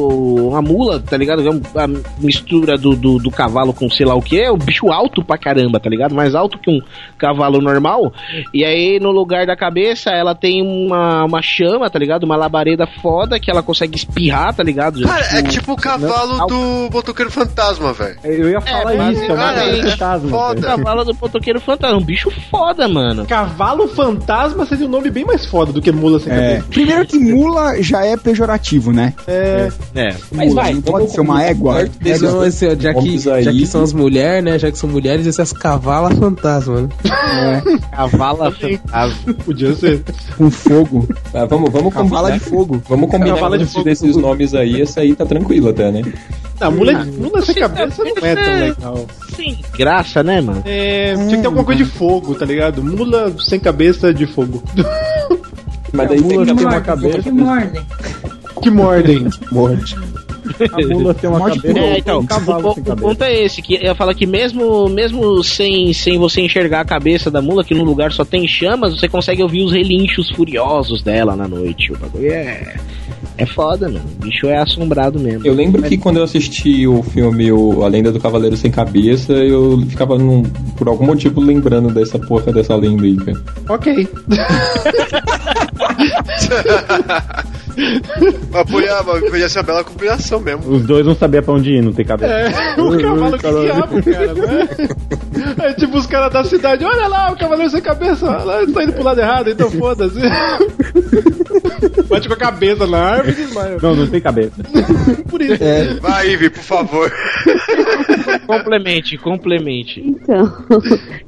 uma mula, tá ligado? É um- a mistura do, do, do cavalo com sei lá o que. É um bicho alto pra caramba, tá ligado? Mais alto que um cavalo normal. E aí, no lugar da cabeça, ela tem uma, uma chama, tá ligado? Uma labareda foda que ela consegue espirrar, tá ligado? Cara, é tipo o cavalo do Botoqueiro Fantasma, velho. Eu ia falar É, isso, é uma basicamente. fantasma. Foda. velho. cavalo do motoqueiro fantasma. Um bicho foda, mano. Cavalo fantasma seria um nome bem mais foda do que mula sem É, cabeça. primeiro que mula já é pejorativo, né? É. É. Mas vai, não pode ser uma égua. É, não, esse, ó, já, que, já que são as mulheres, né? Já que são mulheres, essas cavalas fantasma, né? Cavala fantasma. Podia ser. Com fogo. Ah, vamos, vamos Cavala combinar. de fogo. Vamos combinar Cavala de fogo. desses nomes aí, essa aí tá tranquila até, né? Não, mula, mula sem cabeça não é tão legal. Sim, graça, né, mano? É, tinha que ter alguma coisa de fogo, tá ligado? Mula sem cabeça de fogo. Mas daí A mula tem tem uma Que cabeça. mordem. que mordem. Morte. A mula tem uma Morde cabeça. É, então, um o, cavalo o cabeça. ponto é esse, que eu falo que mesmo, mesmo sem, sem você enxergar a cabeça da mula, que no lugar só tem chamas, você consegue ouvir os relinchos furiosos dela na noite. O bagulho é. É foda, mano. O bicho é assombrado mesmo. Eu lembro que quando eu assisti o filme o A Lenda do Cavaleiro Sem Cabeça, eu ficava, num- por algum motivo, lembrando dessa porra dessa lenda aí, cara. Ok. Mas podia, ser uma bela combinação mesmo. Os dois não sabiam pra onde ir, não tem cabeça. É, o cavalo que diabo, cara, né? É tipo os caras da cidade, olha lá, o cavaleiro sem cabeça, olha lá, ele tá indo pro lado errado, então foda-se. Bate com a cabeça na árvore e desmaia. Não, não tem cabeça. Por isso. Vai, Ivy, por favor. Complemente, complemente. Então,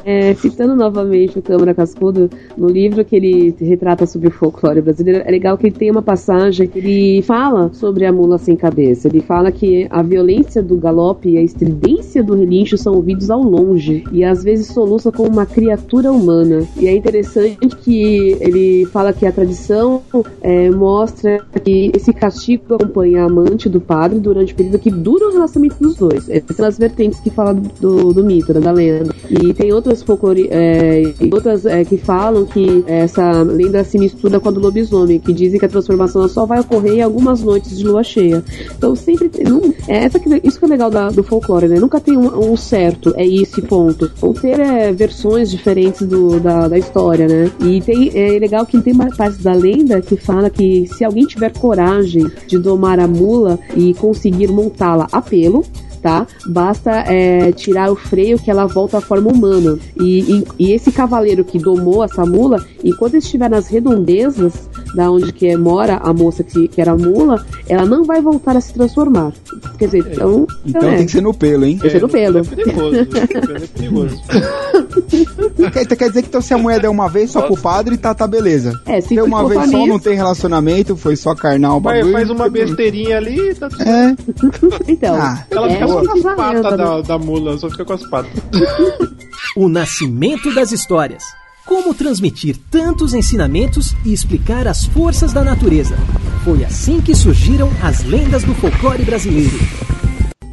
é, citando novamente o Câmara Cascudo, no livro que ele retrata sobre o folclore brasileiro, é legal que ele tem uma passagem que ele fala sobre a mula sem cabeça. Ele fala que a violência do galope e a estridência do relincho são ouvidos ao longe e às vezes soluça como uma criatura humana. E é interessante que ele fala que a tradição é, mostra que esse castigo acompanha a amante do padre durante o período que dura o relacionamento dos dois. Essas são as vertentes que falam do, do mito, da lenda. E tem outras folclore, é, outras é, que falam que essa lenda se mistura com a do lobisomem, que dizem que a transformação só vai ocorrer em algumas noites de lua cheia. Então sempre tem, não, é essa que, isso que é legal da, do folclore, né? Nunca tem um, um certo, é isso e ponto. Vão ter é, versões diferentes do, da, da história, né? E tem, é legal que tem uma parte da lenda que fala que se alguém tiver coragem de domar a mula e conseguir montá-la a pelo, tá? Basta é, tirar o freio que ela volta à forma humana. E, e, e, esse cavaleiro que domou essa mula, enquanto estiver nas redondezas da onde que mora a moça que, que era a mula, ela não vai voltar a se transformar. Quer dizer, então. Então é. tem que ser no pelo, hein? Tem que ser no pelo. É perigoso. é perigoso. quer, quer dizer que então, se a mulher der uma vez só pro padre, tá, tá beleza. É, se Deu uma vez só, nisso- não tem relacionamento, foi só carnal o Vai, bagulho. faz uma besteirinha ali tá tudo É. Então, Ah, Ela é fica só uma com as patas né? da, da mula, só fica com as patas. O nascimento das histórias. Como transmitir tantos ensinamentos e explicar as forças da natureza. Foi assim que surgiram as lendas do folclore brasileiro.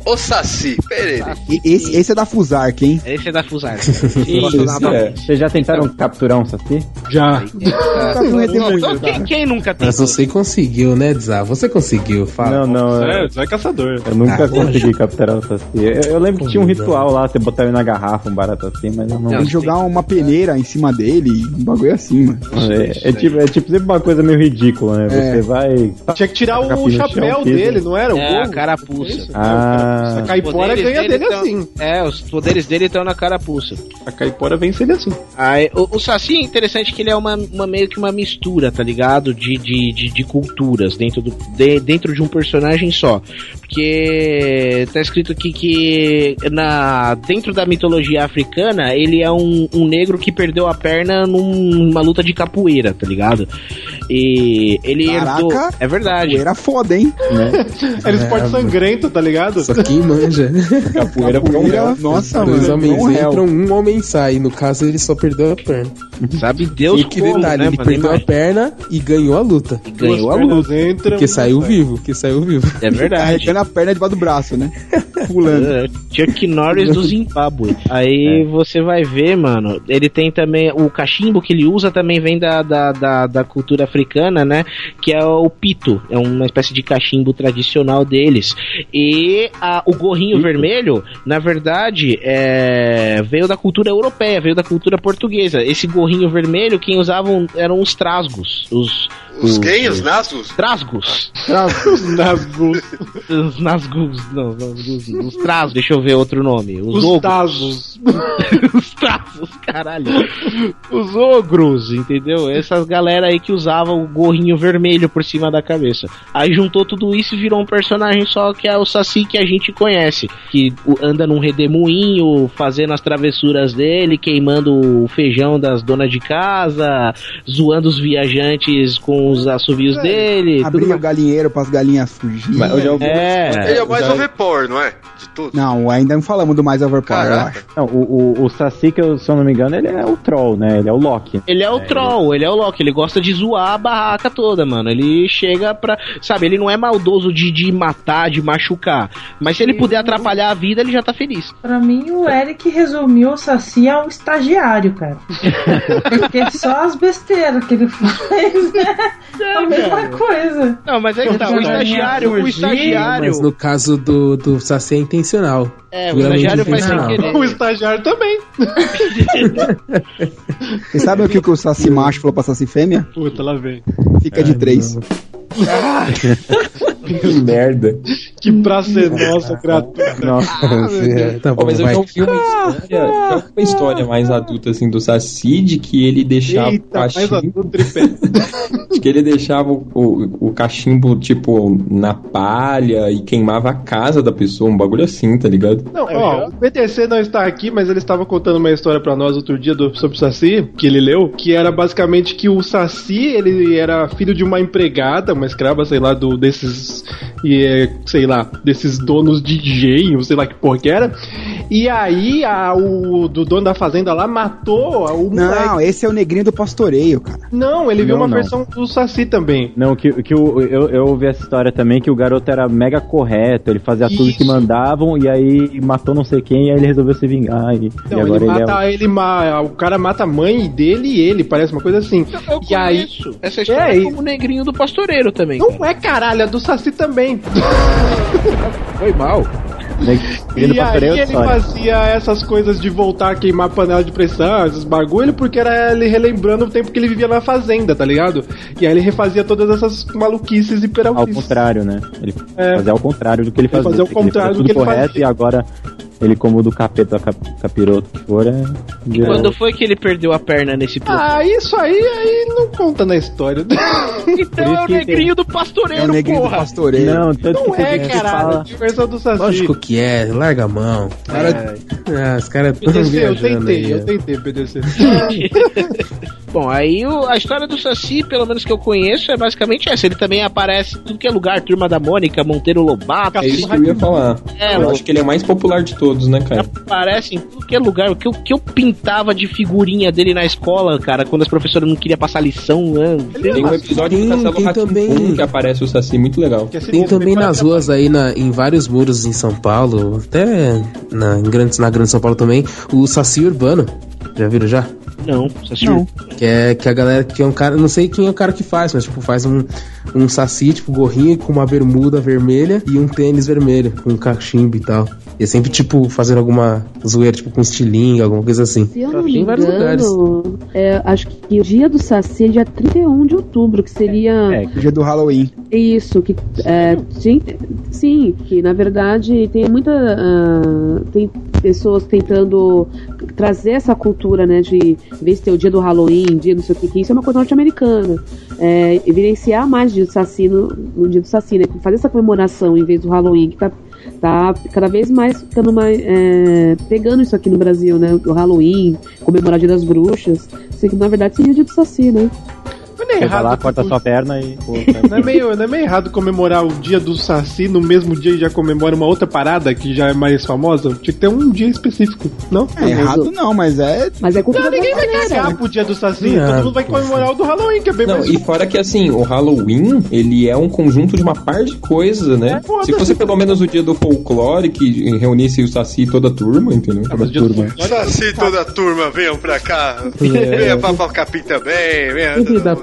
Ô Saci, peraí. Esse, esse é da Fusark, hein? Esse é da Fusar. É. Vocês já tentaram capturar um saci? Já. Então, quem, quem nunca tem? Mas você conseguiu, né, Dzá? Você conseguiu, fala. Não, não. É, Eu, você é caçador. eu nunca Ah, consegui capturar um saci. Eu, eu lembro que tinha um ritual lá, você botar ele na garrafa, um barato assim, mas eu não. Tem que jogar uma peneira em cima dele, um bagulho assim, mano. É, é tipo, é tipo sempre uma coisa meio ridícula, né? É. Você vai. Tinha que tirar o chapéu dele, não era? O É, a carapuça. Ah. A caipora ganha dele tão- assim. É, os poderes dele estão na carapuça. A caipora vence ele assim. Aí, o, o Saci é interessante que ele é uma, uma- meio que uma mistura, tá ligado? De, de, de, de culturas dentro, do, de, dentro de um personagem só. Porque tá escrito aqui que na, dentro da mitologia africana ele é um, um negro que perdeu a perna num- numa luta de capoeira, tá ligado? E ele Caraca, herdou. É verdade. Era foda, hein? Era esporte sangrento, tá ligado? Quem manja. Capoeira Capoeira, nossa, Dois mano. homens é. entram, um homem sai. No caso, ele só perdeu a perna. Sabe Deus e que como, detalhe, né, ele perdeu a perna e ganhou a luta. Ganhou a luta. entram, Porque saiu sai. vivo, que saiu vivo. É verdade. Carregando a perna debaixo do braço, né? Pulando. É, Chuck Norris do Zimbábue. Aí você vai ver, mano, ele tem também. O cachimbo que ele usa também vem da, da, da, da cultura africana, né? Que é o pito. É uma espécie de cachimbo tradicional deles. E a- o gorrinho vermelho, na verdade, é, veio da cultura europeia, veio da cultura portuguesa. Esse gorrinho vermelho, quem usavam eram os trasgos. Os. Os quem? Os nassos? Trasgos. Os nasgos. Os nasgus. Não, não, os, os trasgos. Deixa eu ver outro nome. Os, Os ogros. tazos. os traços, caralho. Os ogros, entendeu? Essas galera aí que usavam o gorrinho vermelho por cima da cabeça. Aí juntou tudo isso e virou um personagem só que é o Saci que a gente conhece. Que anda num redemoinho, fazendo as travessuras dele, queimando o feijão das donas de casa, zoando os viajantes com os assovios dele. tudo Abrir o galinheiro pras galinhas fugirem. Mas eu já ouvi- É. Ele é o mais já- overpower, não é? De tudo. Não, ainda não falamos do mais overpower, eu Caraca. acho. Não, o, o, o Saci, que eu, se eu não me engano, ele é o Troll, né? Ele é o Loki. Ele é o troll, ele é o Loki, ele gosta de zoar a barraca toda, mano. Ele chega pra. Sabe, ele não é maldoso de, de matar, de machucar. Mas se ele puder atrapalhar a vida, ele já tá feliz. Pra mim, o Eric resumiu o Saci a um estagiário, cara. Porque só as besteiras que ele faz, né? É a mesma coisa. Não, mas aí que tá, o estagiário, o estagiário. Mas no caso do, do Saci é intencional. É, o estagiário faz sem querer. O estagiário também. Vocês sabem o que, o Saci macho falou pra Saci fêmea? Puta, lá vem. Fica de três. Que merda. Que praça é nossa, gratuita. Nossa, É, tá bom, mas eu já ouvi uma história, já ouvi uma história mais adulta assim do Saci de que ele deixava o Eita, mais cachimbo, de que ele deixava o, o, o cachimbo tipo na palha e queimava a casa da pessoa, um bagulho assim, tá ligado? Não, ó, o PTC não está aqui, mas ele estava contando uma história pra nós outro dia do, sobre o Saci, que ele leu, que era basicamente que o Saci, ele era filho de uma empregada, uma escrava, sei lá, do, desses, e, é, sei lá, desses donos de engenho, sei lá que porra que era, E aí a, o do dono da fazenda lá matou o Não, moleque. esse é o negrinho do pastoreio, cara. Não, ele viu Não, uma não. versão do Saci também. Não, que, que o, eu, eu ouvi essa história também, que o garoto era mega correto, ele fazia tudo que Isso. mandavam e aí matou não sei quem e aí ele resolveu se vingar. E, Não, e agora ele ele, mata é ele, ma- o cara mata a mãe dele e ele, parece uma coisa assim. Eu E aí- essa história É, e- como o negrinho do pastoreiro também. Não cara. é caralho, é do Saci também. Foi mal. Do E aí ele história. fazia essas coisas de voltar a queimar panela de pressão, esses bagulho, porque era ele relembrando o tempo que ele vivia na fazenda, tá ligado? E aí ele refazia todas essas maluquices e Ao peraltices. contrário, né? Ele É. fazia ao contrário do que ele Ele fazia. fazia ao porque ele contrário do que ele correto fazia. e agora ele como do capeta cap, capiroto que for é... Quando foi que ele perdeu a perna nesse plano? Ah, isso aí, aí não conta na história. então é o negrinho do É o pastoreiro, negrinho do porra. pastoreio. Não, tanto Não que é, caralho, fala- que versão do Saci. Lógico que é, larga a mão. Cara, ah, os caras tão PDC, eu viajando tentei, aí, eu tentei, PDC. Bom, aí o- a história do Saci, pelo menos que eu conheço, é basicamente essa. Ele também aparece em tudo que é lugar, Turma da Mônica, Monteiro Lobato. É isso que eu ia falar. É, eu acho que ele é o mais popular de todos, né, cara? Aparece em tudo que é lugar. O que eu, que eu pintava de figurinha dele na escola, cara, quando as professoras não queriam passar lição. Né? Tem um episódio Tem- do Castelo tem também- que aparece o Saci, muito legal. É Tem também nas ruas aí, na, em vários muros em São Paulo, até na, em grandes, na Grande São Paulo também, o Saci Urbano. Já viram já? Não, Saci. Não. Que é que a galera, que é um cara, não sei quem é o cara que faz, mas tipo, faz um, um saci, tipo, gorrinho com uma bermuda vermelha e um tênis vermelho, com um cachimbo e tal. E é sempre, tipo, fazendo alguma zoeira, tipo, com estilingue, alguma coisa assim. Se eu não Tem me vários lugares. É, acho que o dia do Saci é dia 31 de outubro, que seria É, O dia do Halloween. isso, que é, sim, sim, que na verdade tem muita ah, tem pessoas tentando trazer essa cultura, né, de em vez de ter o dia do Halloween, dia não sei o que, que isso é uma coisa norte-americana, é, evidenciar mais o dia do Saci no, no dia do Saci, né, fazer essa comemoração em vez do Halloween, que tá tá cada vez mais ficando mais é, pegando isso aqui no Brasil, né? O Halloween, comemorar o Dia das Bruxas, sei que na verdade seria o Dia do Saci, né? Mas não é Você vai lá, errado. corta tipo, sua perna e. Pô, Não é, meio, não é meio errado comemorar o dia do Saci no mesmo dia e já comemora uma outra parada que já é mais famosa? Tinha que ter um dia específico, não? É errado não, mas é. Mas é cultura Não, ninguém vai cagar pro dia do Saci. Não, Todo mundo vai comemorar o do Halloween, que é bem Não, mais. e fora que assim, o Halloween, ele é um conjunto de uma par de coisas, né? É. Se fosse pelo menos o dia do folclore, que reunisse o Saci e toda a turma, entendeu? Ah, o dia do Saci- toda a turma, venham pra cá. Venha pra, pra Capim também. Venha.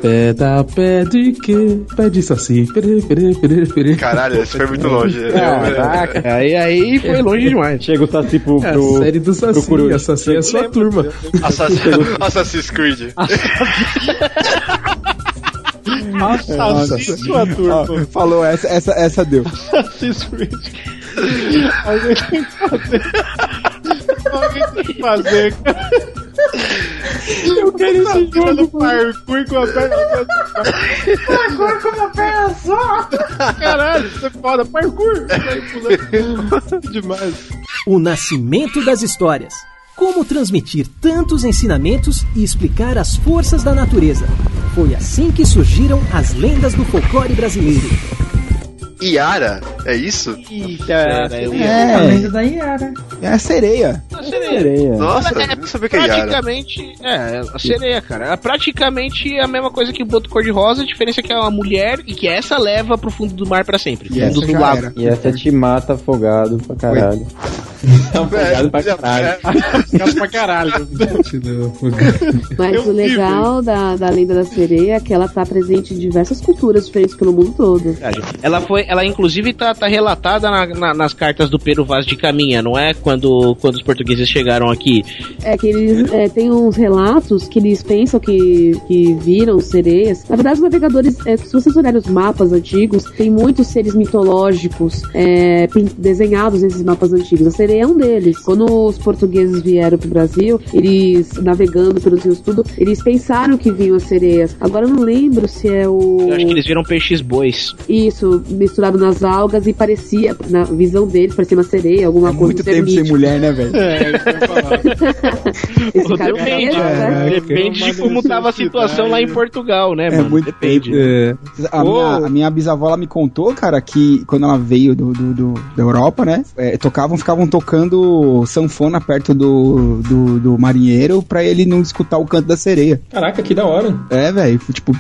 Pé, dá pé de quê? Pé de Saci. Pere, pere, pere, pere. Caralho, esse foi muito longe. Caraca, aí, aí foi longe demais. Chega o Saci pro. É a pro série do Saci, coruja. a Saci é a sua turma. Assassin's, Assassin's Creed. Saci, sua turma. Ó, falou, essa, essa, essa deu. Assassin's Creed. Alguém tem que fazer. Alguém tem que fazer, cara. Eu quero esse jogo parkour com a perna. Agora com uma perna só. Caralho, isso é foda. Parkour. Demais. O nascimento das histórias. Como transmitir tantos ensinamentos e explicar as forças da natureza. Foi assim que surgiram as lendas do folclore brasileiro. Iara, é isso? Eita, eu ia- A É, lenda da Yara. é a sereia. A sereia. Sereia. Nossa, Ela é não sabia que é Iara. praticamente. É, a sereia, cara. É praticamente a mesma coisa que o boto cor-de-rosa, a diferença é que é uma mulher e que essa leva pro fundo do mar pra sempre. E fundo essa do lago. era. E essa te mata afogado pra caralho. Afogado pra caralho. Fica pra caralho. Mas Eu o legal da, da lenda da sereia é que ela tá presente em diversas culturas diferentes pelo mundo todo. Ela foi, ela inclusive tá, tá relatada na- na- nas cartas do Peru Vaz de Caminha, não é? Quando, quando os portugueses chegaram aqui. É que eles é, tem uns relatos que eles pensam que, que viram sereias. Na verdade, os navegadores, é, se vocês olharem os mapas antigos, tem muitos seres mitológicos é, desenhados nesses mapas antigos. A sereia é um deles. Quando os portugueses vieram pro Brasil, eles navegando pelos rios tudo, eles pensaram que vinham as sereias. Agora eu não lembro se é o Eu acho que eles viram peixes bois. isso misturado nas algas e parecia na visão deles parecia uma sereia, alguma É coisa muito tempo sem mulher, né, velho? É, isso que eu ia falar. Esse cara Depende, é, né? Depende de como tava a situação lá em Portugal, né, É mano? muito Depende. A, minha, a minha bisavó ela me contou, cara, que quando ela veio do, do- do- da Europa, né? é, tocavam, ficavam tocando sanfona perto do, do, do marinheiro pra ele não escutar o canto da sereia. Caraca, que da hora. É, velho, tipo,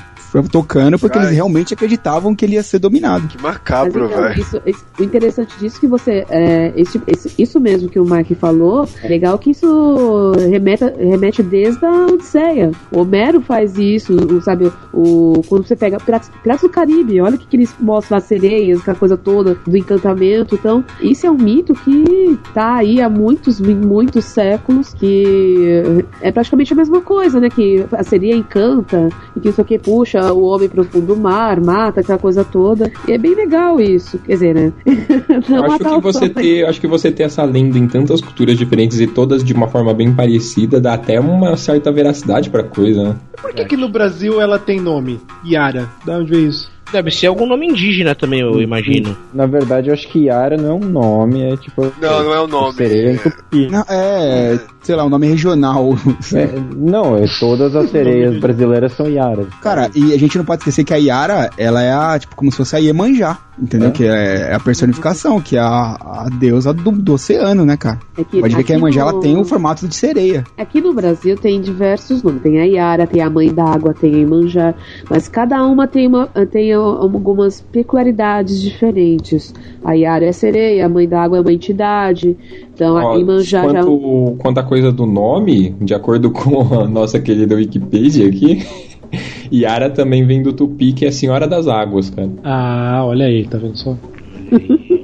tocando porque Ai. eles realmente acreditavam que ele ia ser dominado. Que macabro, então, velho. isso- isso- o interessante disso é que você. É, esse- esse- isso mesmo que o Mark falou, é legal que isso remeta, remete desde a Odisseia. O Homero faz isso, o- sabe? O, quando você pega Piratas, Piratas do Caribe, olha o que, que eles mostram as sereias, aquela coisa toda do encantamento. Então, isso é um mito que tá aí há muitos, muitos séculos, que é praticamente a mesma coisa, né? Que a sereia encanta e que isso aqui puxa o homem pro fundo do mar, mata aquela coisa toda. E é bem legal isso. Quer dizer, né? Não Eu acho que você ter, acho que você ter essa lenda em tantas culturas diferentes e todas de uma forma bem parecida dá até uma certa veracidade pra coisa, né? Por que, que no Brasil ela tem nome? Yara. Da onde veio isso? Deve ser algum nome indígena também, eu imagino. Na verdade, eu acho que Yara não é um nome, é tipo. Não, não é o nome. Sereia em tupi. Não, é, sei lá, o nome regional. É, não, é, todas as sereias brasileiras são Yaras. Cara, e a gente não pode esquecer que a Yara, ela é a, tipo, como se fosse a Iemanjá, entendeu? É. Que é a personificação, que é a, a deusa do, do oceano, né, cara? É que Pode ver que a Iemanjá, no- ela tem o formato de sereia. Aqui no Brasil tem diversos nomes. Tem a Yara, tem a Mãe d'Água, tem a Imanjá. Mas cada uma tem, uma, tem algumas peculiaridades diferentes. A Yara é sereia, a Mãe d'Água é uma entidade. Então Ó, a Imanjá já. quanto, quanto a coisa do nome, de acordo com a nossa querida Wikipedia aqui, Yara também vem do tupi, que é a Senhora das Águas, cara. Ah, olha aí, tá vendo só?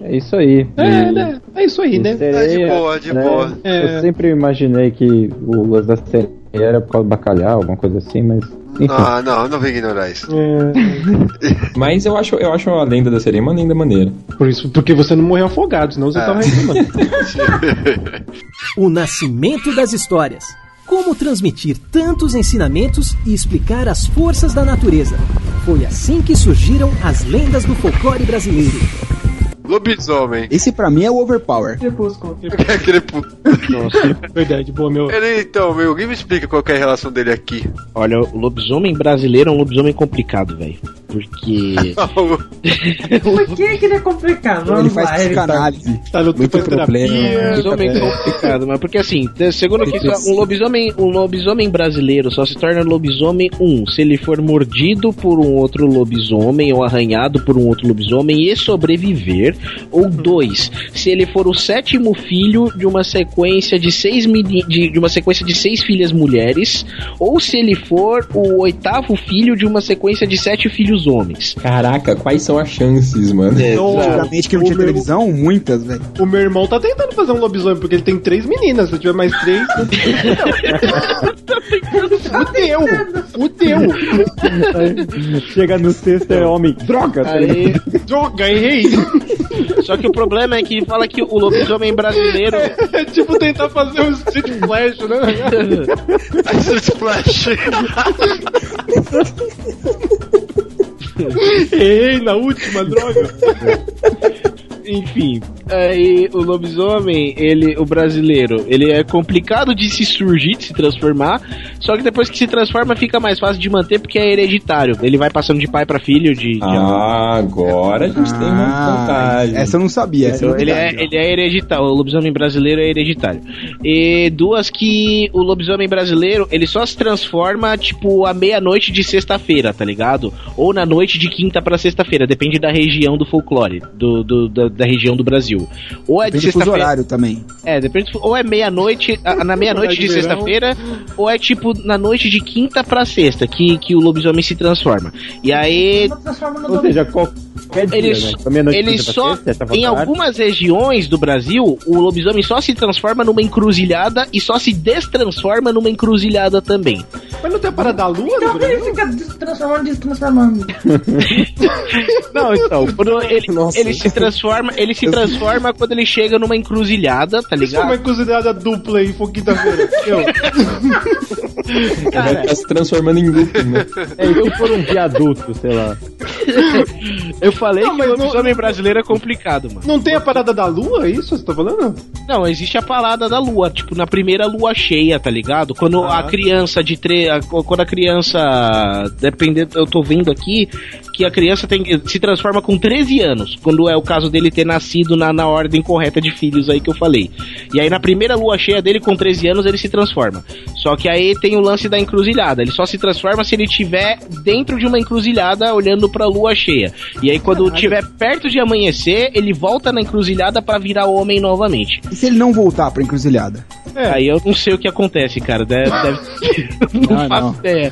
É isso aí. É, né? É isso aí, né? sereia, É de boa, de né? boa. É. Eu sempre imaginei que o lance da sereia era por causa do bacalhau, alguma coisa assim, mas. Enfim. Ah, não, não vem ignorar isso. É, Mas eu acho, eu acho a lenda da sereia uma lenda maneira. por isso, porque você não morreu afogado, senão você Ah. tava reclamando. O nascimento das histórias. Como transmitir tantos ensinamentos e explicar as forças da natureza. Foi assim que surgiram as lendas do folclore brasileiro. Lobisomem. Esse pra mim é o overpower. Crepúsculo. Aquele puto. Verdade, boa, meu. Ele, então, meu, alguém me explica qual que é a relação dele aqui. Olha, o lobisomem brasileiro é um lobisomem complicado, velho. Porque. Por que que ele é complicado? Ele faz lá, ele psicanálise. Tá no Muito problema. lobisomem complicado, mas porque assim, segundo que isso, um lobisomem, um lobisomem brasileiro só se torna lobisomem um se ele for mordido por um outro lobisomem ou arranhado por um outro lobisomem e sobreviver, ou dois, se ele for o sétimo filho de uma sequência de seis de, de uma sequência de seis filhas mulheres, ou se ele for o oitavo filho de uma sequência de sete filhos homens. Caraca, quais são as chances, mano? Então, Antigamente que não o tinha meu- televisão, muitas, velho. O meu irmão tá tentando fazer um lobisomem, porque ele tem três meninas. Se eu tiver mais três. Fudeu! Fudeu! Chega no sexto é homem. Droga! tá? Aí, Droga, errei! só que o problema é que fala que o lobisomem brasileiro É tipo tentar fazer um Street Flash, né? Splash. Errei na última, droga! Enfim, aí o lobisomem, ele, o brasileiro, ele é complicado de se surgir, de se transformar, só que depois que se transforma fica mais fácil de manter porque é hereditário. Ele vai passando de pai pra filho, de... de- Ah, agora a gente tem uma Ah, vantagem. essa eu não sabia. Essa é ele, é, ele é hereditário, o lobisomem brasileiro é hereditário. E duas que o lobisomem brasileiro, ele só se transforma, tipo, à meia-noite de sexta-feira, tá ligado? Ou na noite de quinta pra sexta-feira, depende da região do folclore, do, do- da, da região do Brasil. Ou é de Depende do fuso sexta-feira... horário também. É, depende, do- ou é meia-noite, na meia-noite de Horário de sexta-feira, ou é tipo na noite de quinta pra sexta, que, que o lobisomem se transforma. E aí, Ou seja, qualquer dia, ele, né? Da meia-noite ele só, sexta, em algumas regiões do Brasil, o lobisomem só se transforma numa encruzilhada e só se destransforma numa encruzilhada também. Mas não tem a parada da lua Então ele fica destransformando, destransformando. Não, então, ele, ele se transforma, ele se transforma quando ele chega numa encruzilhada, tá Isso é uma ligado? encruzilhada dupla aí, for quinta-feira. Eu- Vai ficar se transformando em looping, né? É, e se for um viaduto, sei lá. Eu falei Não, que o não- lobisomem brasileiro é complicado, mano. Não tem a parada da lua, é isso que você tá falando? Não, existe a parada da lua, tipo, na primeira lua cheia, tá ligado? Quando Ah. a criança de, tre Quando a criança. Dependendo. Eu tô vendo aqui que a criança tem, se transforma com 13 anos. Quando é o caso dele ter nascido na, na ordem correta de filhos aí que eu falei. E aí na primeira lua cheia dele, com 13 anos, ele se transforma. Só que aí tem o lance da encruzilhada. Ele só se transforma se ele estiver dentro de uma encruzilhada olhando pra lua cheia. E aí quando estiver perto de amanhecer, ele volta na encruzilhada pra virar homem novamente. E se ele não voltar pra encruzilhada? Aí eu não sei o que acontece, cara. Deve, deve... não faço não. ideia.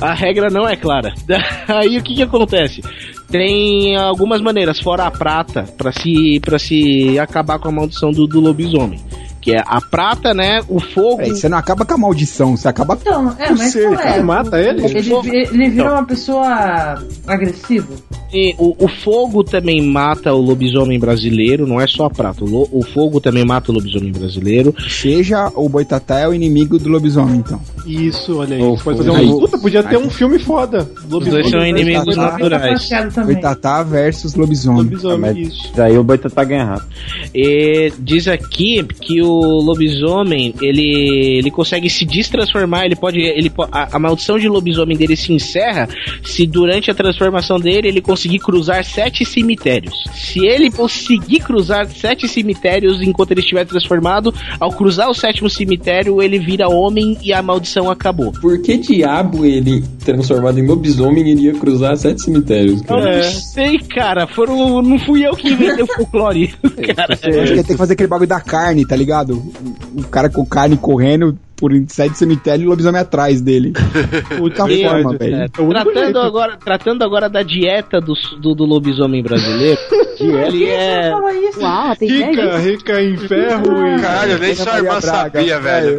A regra não é clara. Aí o que que acontece? Tem algumas maneiras, fora a prata, pra se, pra se acabar com a maldição do, do lobisomem. Que é a prata, né? O fogo. Peraí, você não acaba com a maldição, você acaba Então, é, com o mas ser, qual é? cara. Mata ele? Ele, ele virou uma pessoa agressiva. E o, o fogo também mata o lobisomem brasileiro, não é só a prata. O, lo- o fogo também mata o lobisomem brasileiro. Seja o Boitatá é o inimigo do lobisomem, então. Isso, olha aí. Oh, Você pode fazer aí. um. Puta, podia ter um filme foda. Os dois são inimigos naturais. Boitatá versus lobisomem. Lobisomem, isso. Daí o Boitatá ganha rápido. E diz aqui que o lobisomem ele, ele consegue se destransformar. Ele pode, ele a, a maldição de lobisomem dele se encerra se durante a transformação dele ele conseguir cruzar sete cemitérios. Se ele conseguir cruzar sete cemitérios enquanto ele estiver transformado, ao cruzar o sétimo cemitério ele vira homem e a maldição acabou. Por que diabo ele, transformado em lobisomem, iria cruzar sete cemitérios? Eu cara? não sei, cara. Foram, não fui eu que inventei o folclore. cara. Eu acho que ia ter que fazer aquele bagulho da carne, tá ligado? O, o cara com carne correndo por sete cemitérios e o lobisomem atrás dele. Puta forma, é, velho. tratando, agora, tratando agora da dieta do, do, do lobisomem brasileiro, ele é. Uau, tem Rica, rica em ferro e. Caralho, nem sua irmã sabia, velho.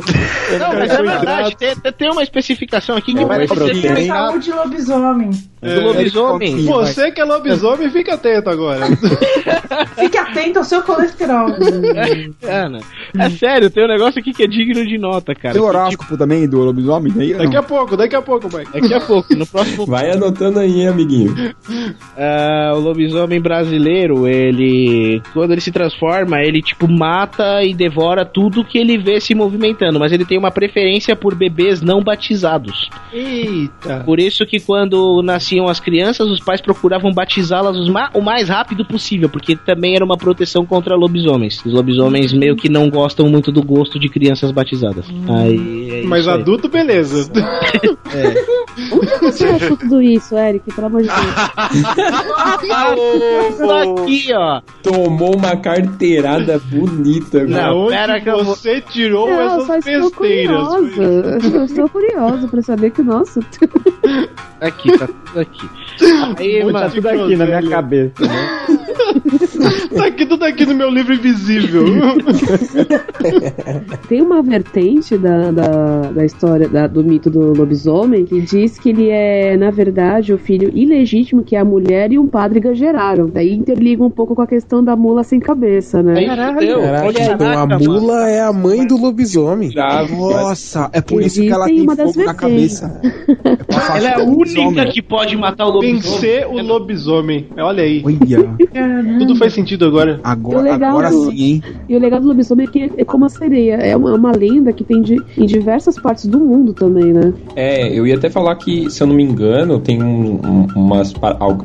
Não, mas é verdade, tem, tem uma especificação aqui que vai proteína. explicado Saúde lobisomem. do lobisomem. Você que é lobisomem, fica atento agora. Fique atento ao seu colesterol. Ana, é sério, tem um negócio aqui que é digno de nota, cara. Tem horóscopo também do lobisomem? Aí, Daqui não. a pouco, daqui a pouco, Mike. Daqui a pouco, no próximo Vai anotando aí, hein, amiguinho. Ah, o lobisomem brasileiro, ele. Quando ele se transforma, ele tipo mata e devora tudo que ele vê se movimentando. Mas ele tem uma preferência por bebês não batizados. Eita. Por isso que quando nasciam as crianças, os pais procuravam batizá-las o mais rápido possível, porque também era uma proteção contra lobisomens. Os lobisomens meio que não gostam muito do gosto de crianças batizadas. Aí, é Mas isso aí. adulto, beleza. Onde você achou tudo isso, Eric? Pelo amor de Deus. Isso aqui, ó. Tomou uma carteirada bonita, Não. Onde pera que vou- você tirou Não, eu só essas estou besteiras? curiosa. Eu estou curiosa pra saber que, nossa, Aqui, tá tudo aqui. Aí, Muito Tá mano, tudo aqui na minha cabeça, né? Tá aqui tudo aqui no meu livro invisível. tem uma vertente da, da, da história da- do mito do lobisomem que diz que ele é, na verdade, o filho ilegítimo que a mulher e um padre geraram. Daí interliga um pouco com a questão da mula sem cabeça, né? fudeu. Caraca, Olha então a mula é a mãe do lobisomem. Nossa, é por isso que ela tem uma das fogo na vertentes. cabeça. É Ela é a única que pode matar o lobisomem. Vencer o lobisomem. Olha aí. Olha, Tudo faz sentido agora. Agora, legal agora do- sim, hein? E o legado do lobisomem é que é como a sereia. É uma, uma lenda que tem de- em diversas partes do mundo também, né? É, eu ia até falar que, se eu não me engano, tem um- um- umas,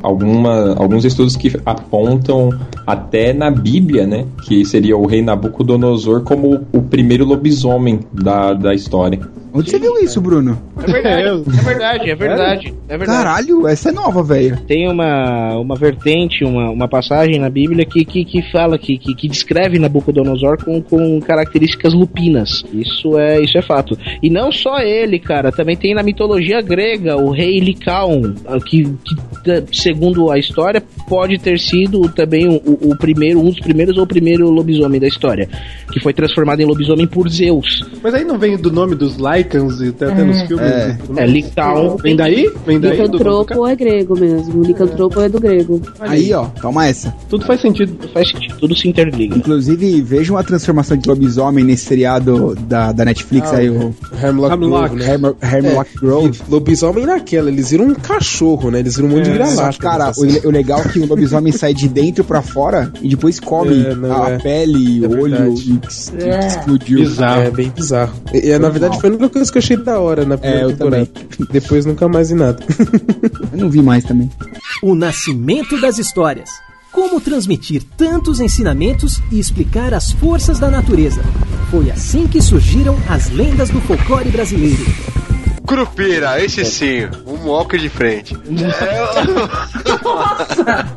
alguma, alguns estudos que apontam até na Bíblia, né? Que seria o rei Nabucodonosor como o primeiro lobisomem da, da história. Onde você viu isso, Bruno? É verdade, é verdade, é verdade. É verdade. Caralho, essa é nova, velho. Tem uma, uma vertente, uma, uma passagem na Bíblia que, que, que fala, que, que, que descreve Nabucodonosor com, com características lupinas. Isso é, isso é fato. E não só ele, cara, também tem na mitologia grega o rei Licaon, ah, que, que, segundo a história, pode ter sido também o, o- primeiro, um dos primeiros ou o primeiro lobisomem da história, que foi transformado em lobisomem por Zeus. Mas aí não vem do nome dos Lycans e até, até nos filmes? É. e tudo É? Licaon. Vem daí? Vem daí? Licantropo é grego mesmo. Licantropo é do grego. Aí, ó, toma essa. tudo faz sentido. Faz sentido, tudo se interliga. Inclusive, vejam a transformação de lobisomem nesse seriado da, da Netflix Ah, aí, o Hemlock Hemlock. Grove, né? Hemlock Grove. Lobisomem naquela, eles viram um cachorro, né? Eles viram um monte Só que, cara, o, le- o legal é que o lobisomem sai de dentro pra fora e depois come É, a é. pele, É o olho e que explodiu. É bem bizarro. E, e, na verdade foi a única coisa que eu achei da hora na primeira É, eu temporada. Depois nunca mais em nada. Eu não vi mais também. O nascimento das histórias. Como transmitir tantos ensinamentos e explicar as forças da natureza. Foi assim que surgiram as lendas do folclore brasileiro. Curupira, esse sim, um walker de frente. É...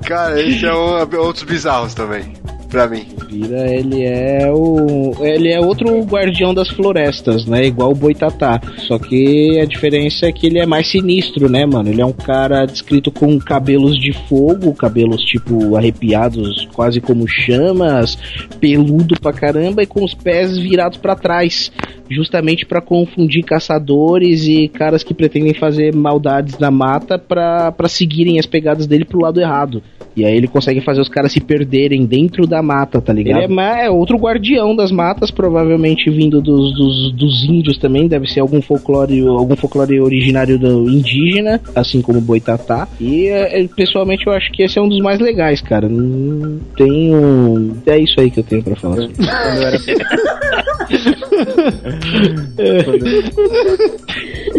Cara, esse é um, outros bizarros também, pra mim. Vira, ele é o. Ele é outro guardião das florestas, né? Igual o Boitatá. Só que a diferença é que ele é mais sinistro, né, mano? Ele é um cara descrito com cabelos de fogo, cabelos tipo arrepiados, quase como chamas, peludo pra caramba e com os pés virados pra trás. Justamente pra confundir caçadores e caras que pretendem fazer maldades na mata pra seguirem as pegadas dele pro lado errado. E aí ele consegue fazer os caras se perderem dentro da mata, tá ligado? Ele é, é outro guardião das matas, provavelmente vindo dos, dos, dos índios também, deve ser algum folclore, algum folclore originário do indígena, assim como o Boitatá. E é, é, pessoalmente eu acho que esse é um dos mais legais, cara. Não tenho. É isso aí que eu tenho pra falar. sobre.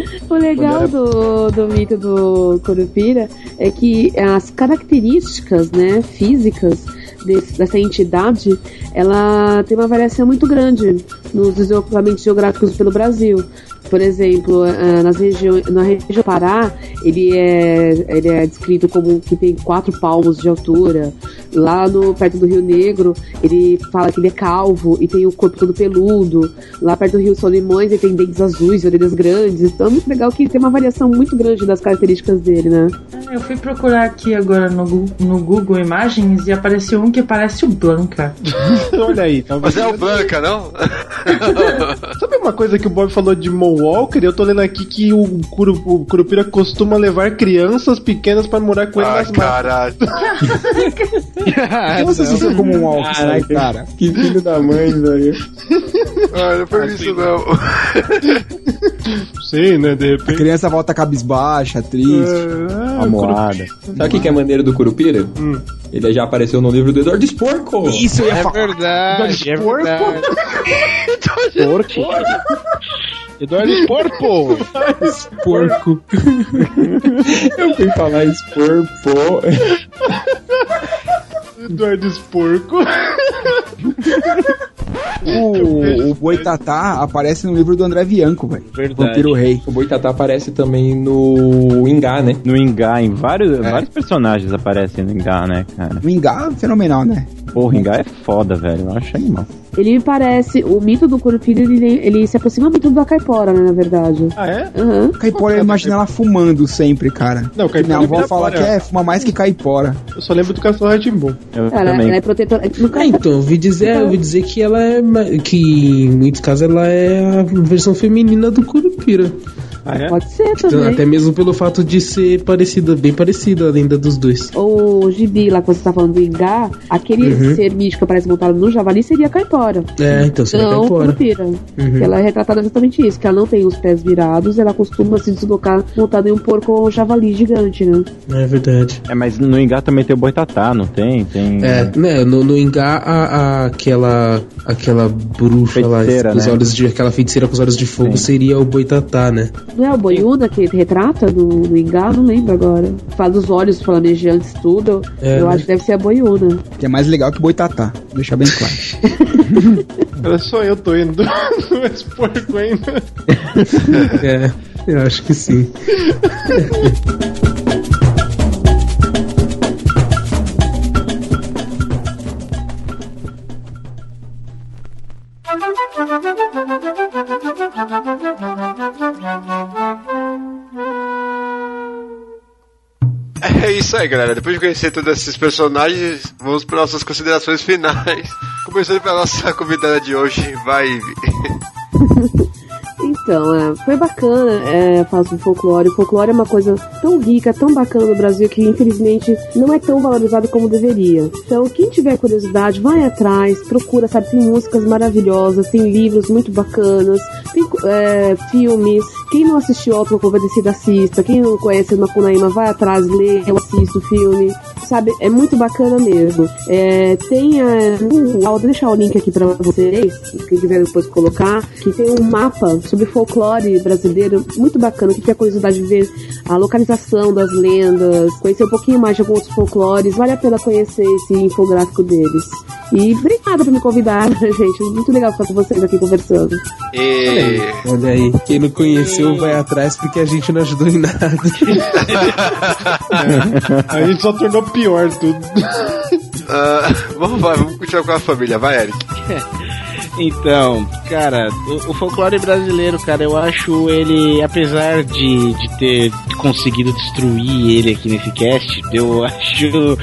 O legal do, do mito do Curupira é que as características né, físicas desse- dessa entidade ela tem uma variação muito grande nos deslocamentos geográficos pelo Brasil. Por exemplo, eh, nas regiões, na região Pará, ele é, ele é descrito como que tem quatro palmos de altura. Lá no, perto do Rio Negro, ele fala que ele é calvo e tem o corpo todo peludo. Lá perto do Rio Solimões, ele tem dentes azuis, orelhas grandes. Então é muito legal que tem uma variação muito grande das características dele, né? Eu fui procurar aqui agora no, no Google Imagens e apareceu um que parece o Blanca. Olha aí. tá Mas é o Blanca, não? Sabe uma coisa que o Bob falou de Moonwalker? Eu tô lendo aqui que o, Curu, o Curupira costuma levar crianças pequenas pra morar com ele Ah, nas matas. caralho. Você como um walk, Ai, né, cara? Que filho da mãe, velho. Ah, não foi isso não. Sim, né? De A repente. criança volta cabisbaixa, triste. Ah, Amoada. Sabe o que que é maneiro do Curupira? Hum. Ele já apareceu no livro do Eduardo Sporco. Isso eu ia É falar. verdade, é Porco? verdade. Porco? Eduardo Sporco! Porco. Eu fui falar Sporco. Eduardo Esporco. O, o Boitatá aparece no livro do André Bianco, velho. Verdade. Vampiro Rei. O Boitatá aparece também no Ingá, né? No Ingá, em vários, vários personagens aparecem no Ingá, né, cara? O Ingá é fenomenal, né? Porra, Ingá é foda, velho. Eu acho animal. Ele me parece, o mito do Curupira, ele, ele se aproxima muito da caipora, né, na verdade. Ah, é? Aham. Caipora, eu imagino ela fumando sempre, cara. Não, caipora Minha avó vira fala que é, fuma mais que caipora. Eu só lembro do Castelo Ratimbum. Eu Ela, ela é protetora. Ah, então, eu ouvi dizer, eu ouvi dizer que ela é. que em muitos casos ela é a versão feminina do Curupira. Ah, é? Pode ser Então, também. até mesmo pelo fato de ser parecida, bem parecida a lenda dos dois. O gibi lá que você tá falando do Ingá, aquele Uhum. ser místico que aparece montado no javali seria a caipora. É, então seria não, caipora. Curupira. Uhum. Ela é retratada exatamente isso, que ela não tem os pés virados, ela costuma se deslocar montada em um porco ou um javali gigante, né? É verdade. É, mas no Ingá também tem o Boitatá, não tem? Tem. É, né, no, no Ingá, a, a- aquela, aquela bruxa lá, Feiticeira, com os né? olhos de, aquela feiticeira com os olhos de fogo Sim. seria o Boitatá, né? Não é o Boiúna que retrata no, no Ingá? Não lembro agora. Fala dos olhos flamejantes, tudo. É, Eu né? acho que deve ser a Boiúna. Que é mais legal que Boitatá. Deixa bem claro. Era só eu tô indo do, do Esporco ainda. É, eu acho que sim. Isso aí, galera. Depois de conhecer todos esses personagens, vamos para nossas considerações finais. Começando pela nossa convidada de hoje, vai. Então, é, foi bacana é, falar sobre folclore. O folclore é uma coisa tão rica, tão bacana no Brasil que infelizmente não é tão valorizado como deveria. Então, quem tiver curiosidade, vai atrás, procura, sabe? Tem músicas maravilhosas, tem livros muito bacanas, tem é, filmes quem não assistiu Auto Compadecida, assista. Quem não conhece Macunaíma, vai atrás, lê, eu assisto o filme. Sabe, é muito bacana mesmo. É, tem a. Uh, vou deixar o link aqui pra vocês, quem quiser depois colocar, que tem um mapa sobre folclore brasileiro muito bacana, que a curiosidade de ver a localização das lendas, conhecer um pouquinho mais de alguns folclores. Vale a pena conhecer esse infográfico deles. E obrigada por me convidar, gente. Muito legal ficar com vocês aqui conversando. E... Olha aí, quem não conheceu vai atrás porque a gente não ajudou em nada. A gente só tornou pior tudo. Ah, vamos, vai, vamos continuar com a família, vai, Eric. Então, cara, o, o folclore brasileiro, cara, eu acho ele, apesar de, de ter conseguido destruir ele aqui nesse cast, eu acho.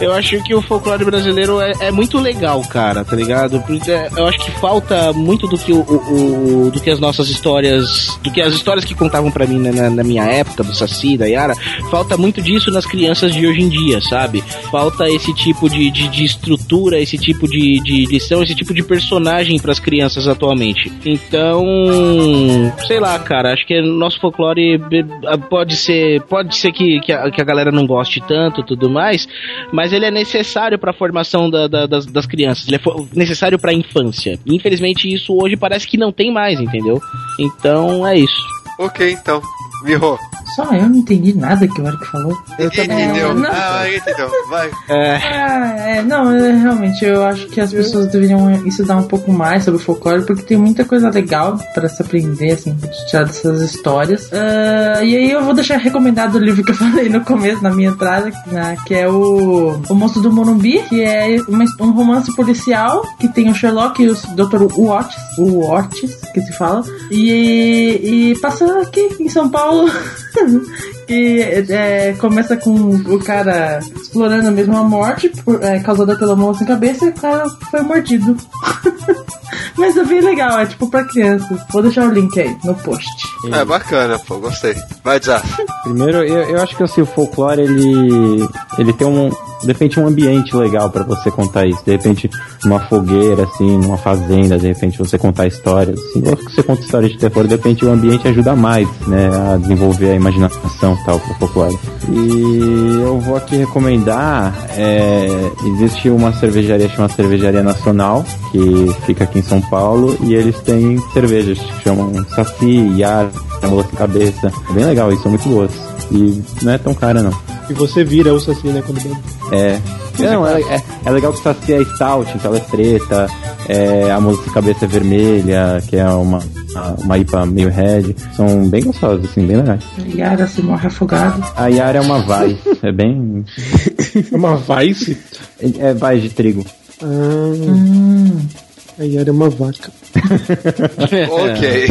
Eu acho que o folclore brasileiro é, é muito legal, cara, tá ligado? Porque eu acho que falta muito do que o, o- o- do que as nossas histórias. Do que as histórias que contavam pra mim na, na minha época, do Saci, da Yara, falta muito disso nas crianças de hoje em dia, sabe? Falta esse tipo de, de, de estrutura, esse tipo de, de lição, esse tipo de personagem pras crianças atualmente. Então, sei lá, cara, acho que nosso folclore pode ser, pode ser que, que, a, que a galera não goste tanto, tudo mais, mas ele é necessário pra formação da- da- das, das crianças, ele é necessário pra infância. Infelizmente isso hoje parece que não tem mais, entendeu? Então é isso. Ok, então. Mirro. Só eu não entendi nada que o Eric falou. Eu também Entendeu? não. Ah, entendeu. Vai. Ah, é, não, é, realmente, eu acho que as pessoas deveriam estudar um pouco mais sobre o folclore, porque tem muita coisa legal pra se aprender, assim, se tirar dessas histórias. Ah, e aí eu vou deixar recomendado o livro que eu falei no começo, na minha entrada, né, que é o O Monstro do Morumbi, que é uma- um romance policial, que tem o Sherlock e o Dr. Watts, o Ortiz, que se fala, e, e passa aqui em São Paulo. 不 que é, começa com o cara explorando mesmo a morte por- é, causada pela mão sem cabeça e o cara foi mordido. Mas é bem legal, é tipo pra criança. Vou deixar o link aí no post. É bacana, pô, gostei. Vai, Zá. Primeiro, eu, eu acho que assim, o folclore, ele, ele tem um, de repente, um ambiente legal pra você contar isso. De repente, numa fogueira, assim, numa fazenda, de repente, você contar histórias. Assim, lógico que você conta histórias de terror, de repente, o ambiente ajuda mais, né, a desenvolver a imaginação e tal pro folclore. E eu vou aqui recomendar, é, existe uma cervejaria chamada Cervejaria Nacional, que fica aqui em São Paulo, e eles têm cervejas que chamam Saci, Yara, Mola Cabeça. É bem legal, isso são muito boas. E não é tão cara, não. E você vira o Saci, né, quando bebe. É. Não, é, é, é legal que o Saci é stout, então ela é preta, é, a moça de cabeça é vermelha, que é uma, uma IPA meio red. São bem gostosas, assim, bem legais. Yara se morre afogado. A Yara é uma vai, é bem. uma Vice? É, é vai de trigo. Ah, Hum. a Yara é uma vaca. ok.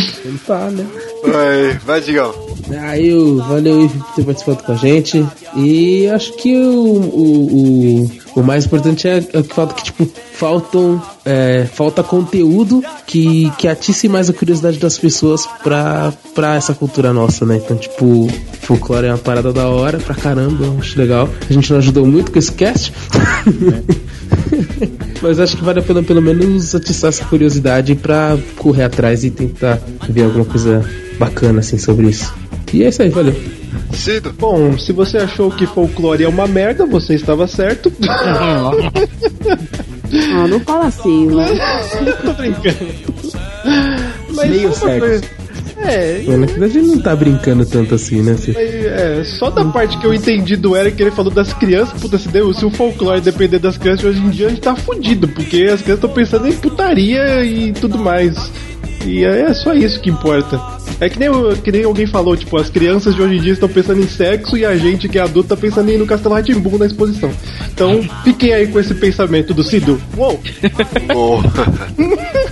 Tá, né? Vai, vai, Digão. Aí, valeu aí por ter participado com a gente. E acho que o, o, o, o mais importante é, é que falta que, tipo, faltam. é, falta conteúdo que, que atice mais a curiosidade das pessoas pra, pra essa cultura nossa, né? Então, tipo, folclore é uma parada da hora pra caramba, acho legal. A gente não ajudou muito com esse cast. Mas acho que vale a pena pelo menos atiçar essa curiosidade pra correr atrás e tentar ver alguma coisa bacana assim sobre isso. E é isso aí, valeu. Cido. Bom, se você achou que folclore é uma merda, você estava certo. Ah, não fala assim, né? Tô brincando. Mas Meio certo. coisa- É, Mas, na verdade ele não tá brincando tanto assim, né? É, só da parte que eu entendi do Eric que ele falou das crianças, puta, se, deu, se o folclore depender das crianças hoje em dia, a gente tá fudido, porque as crianças estão pensando em putaria e tudo mais. E é só isso que importa. É que nem, que nem alguém falou, tipo, as crianças de hoje em dia estão pensando em sexo e a gente que é adulto tá pensando em ir no Castelo Ratimbum na exposição. Então, fiquem aí com esse pensamento do Cido. Uou!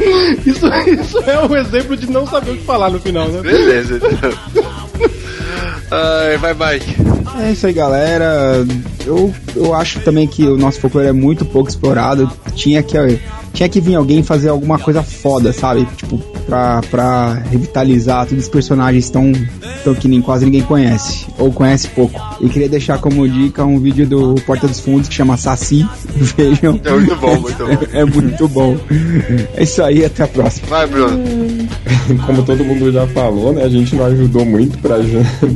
Isso, isso é um exemplo de não saber o que falar no final, né? Beleza. então. Ai, vai, Mike. É isso aí, galera. Eu, eu acho também que o nosso folclore é muito pouco explorado. Tinha que, tinha que vir alguém fazer alguma coisa foda, sabe? Tipo, pra, pra revitalizar todos os personagens tão, tão que nem quase ninguém conhece, ou conhece pouco. E queria deixar como dica um vídeo do Porta dos Fundos que chama Saci. Vejam. É muito bom, muito bom. É muito bom. É isso aí, até a próxima. Vai, Bruno. Como todo mundo já falou, né? A gente não ajudou muito pra,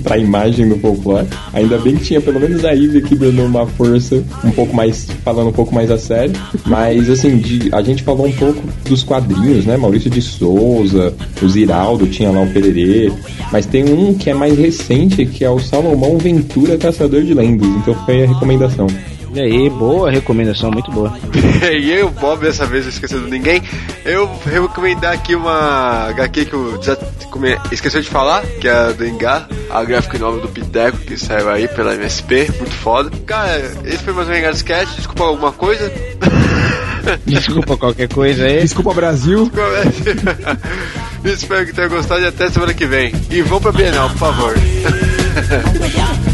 pra imagem do folclore. Ainda bem que tinha pelo menos a Ivy aqui dando uma força um pouco mais. falando um pouco mais a sério. Mas assim, de- a gente falou um pouco dos quadrinhos, né? Maurício de Souza, o Ziraldo, tinha lá o Pererê. Mas tem um que é mais recente, que é o Salomão Ventura Caçador de Lendas. Então foi a recomendação. E aí, boa recomendação, muito boa. e eu, Bob, dessa vez esquecendo ninguém, eu vou recomendar aqui uma HQ que o já come- esqueceu de falar, que é a do Engar, a graphic novel do Piteco, que saiu aí pela MSP, muito foda. Cara, esse foi mais um Engar Sketch, desculpa alguma coisa. Desculpa qualquer coisa aí. Desculpa, Brasil. Espero que tenha gostado e até semana que vem. E vão pra Bienal, por favor.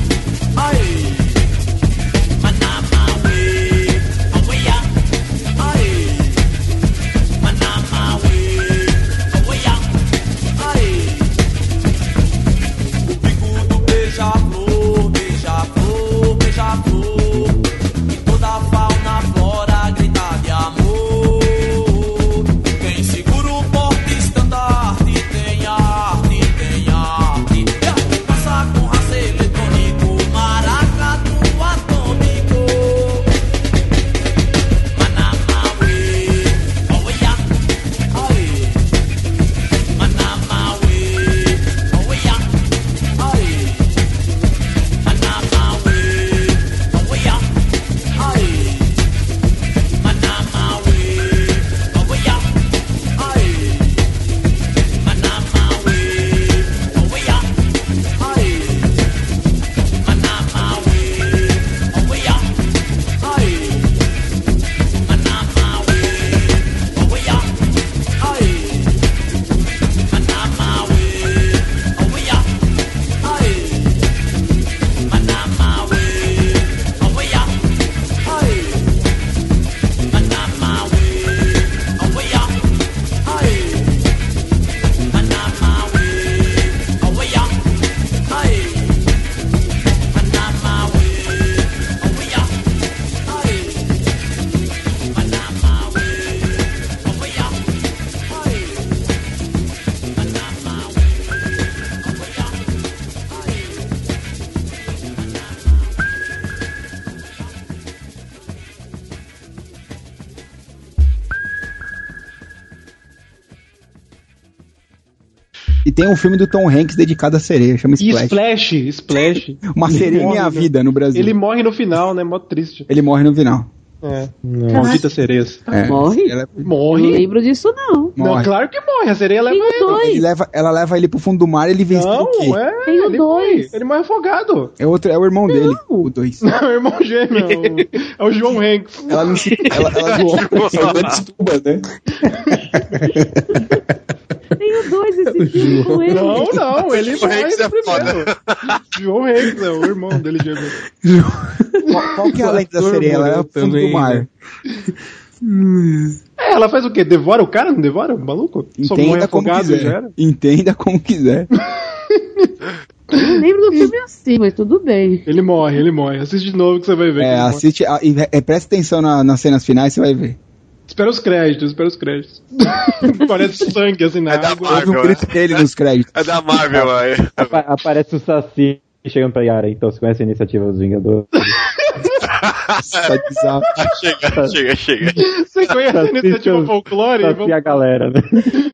tem um filme do Tom Hanks dedicado à sereia, chama E Splash. Splash, Splash. Uma Ele sereia morre minha no- vida no Brasil. Ele morre no final, né? Mó triste. Ele morre no final. É. Maldita sereias. É. Morre? Ela- Morre? Não lembro disso, não. Não, Morre. claro que morre. A sereia leva ele. dois. Ele leva, ela leva ele pro fundo do mar e ele vence Não, o quê? é. Tem o ele dois. morre. Ele morre afogado. É, outro, é o irmão dele, o dois. Não, é o irmão gêmeo. é o- É João Hanks. Ela não se. Ela, ela, Ela estuba, né? Tem o dois esse filme com ele. Não, não, ele morre é primeiro. João Hanks é o irmão dele gêmeo. qual, qual que é a lente da sereia? Ela é o fundo do mar. né? É, ela faz o quê? Devora o cara? Não devora? O maluco? Entenda como quiser. Entenda como quiser. Eu não lembro do filme assim, mas tudo bem. Ele morre, ele morre. Assiste de novo que você vai ver. É, assiste. a- e é, presta atenção na- nas cenas finais, você vai ver. Espera os créditos, espera os créditos. Parece sangue assim na É da água. Houve um Marvel, grito dele nos créditos. É da Marvel aí. Apa- aparece o Saci chegando pra Yara, então você conhece a iniciativa dos Vingadores? Só bizarro. chega, chega, chega. Você conhece a iniciativa folclore? Saci Vamos- a galera, né?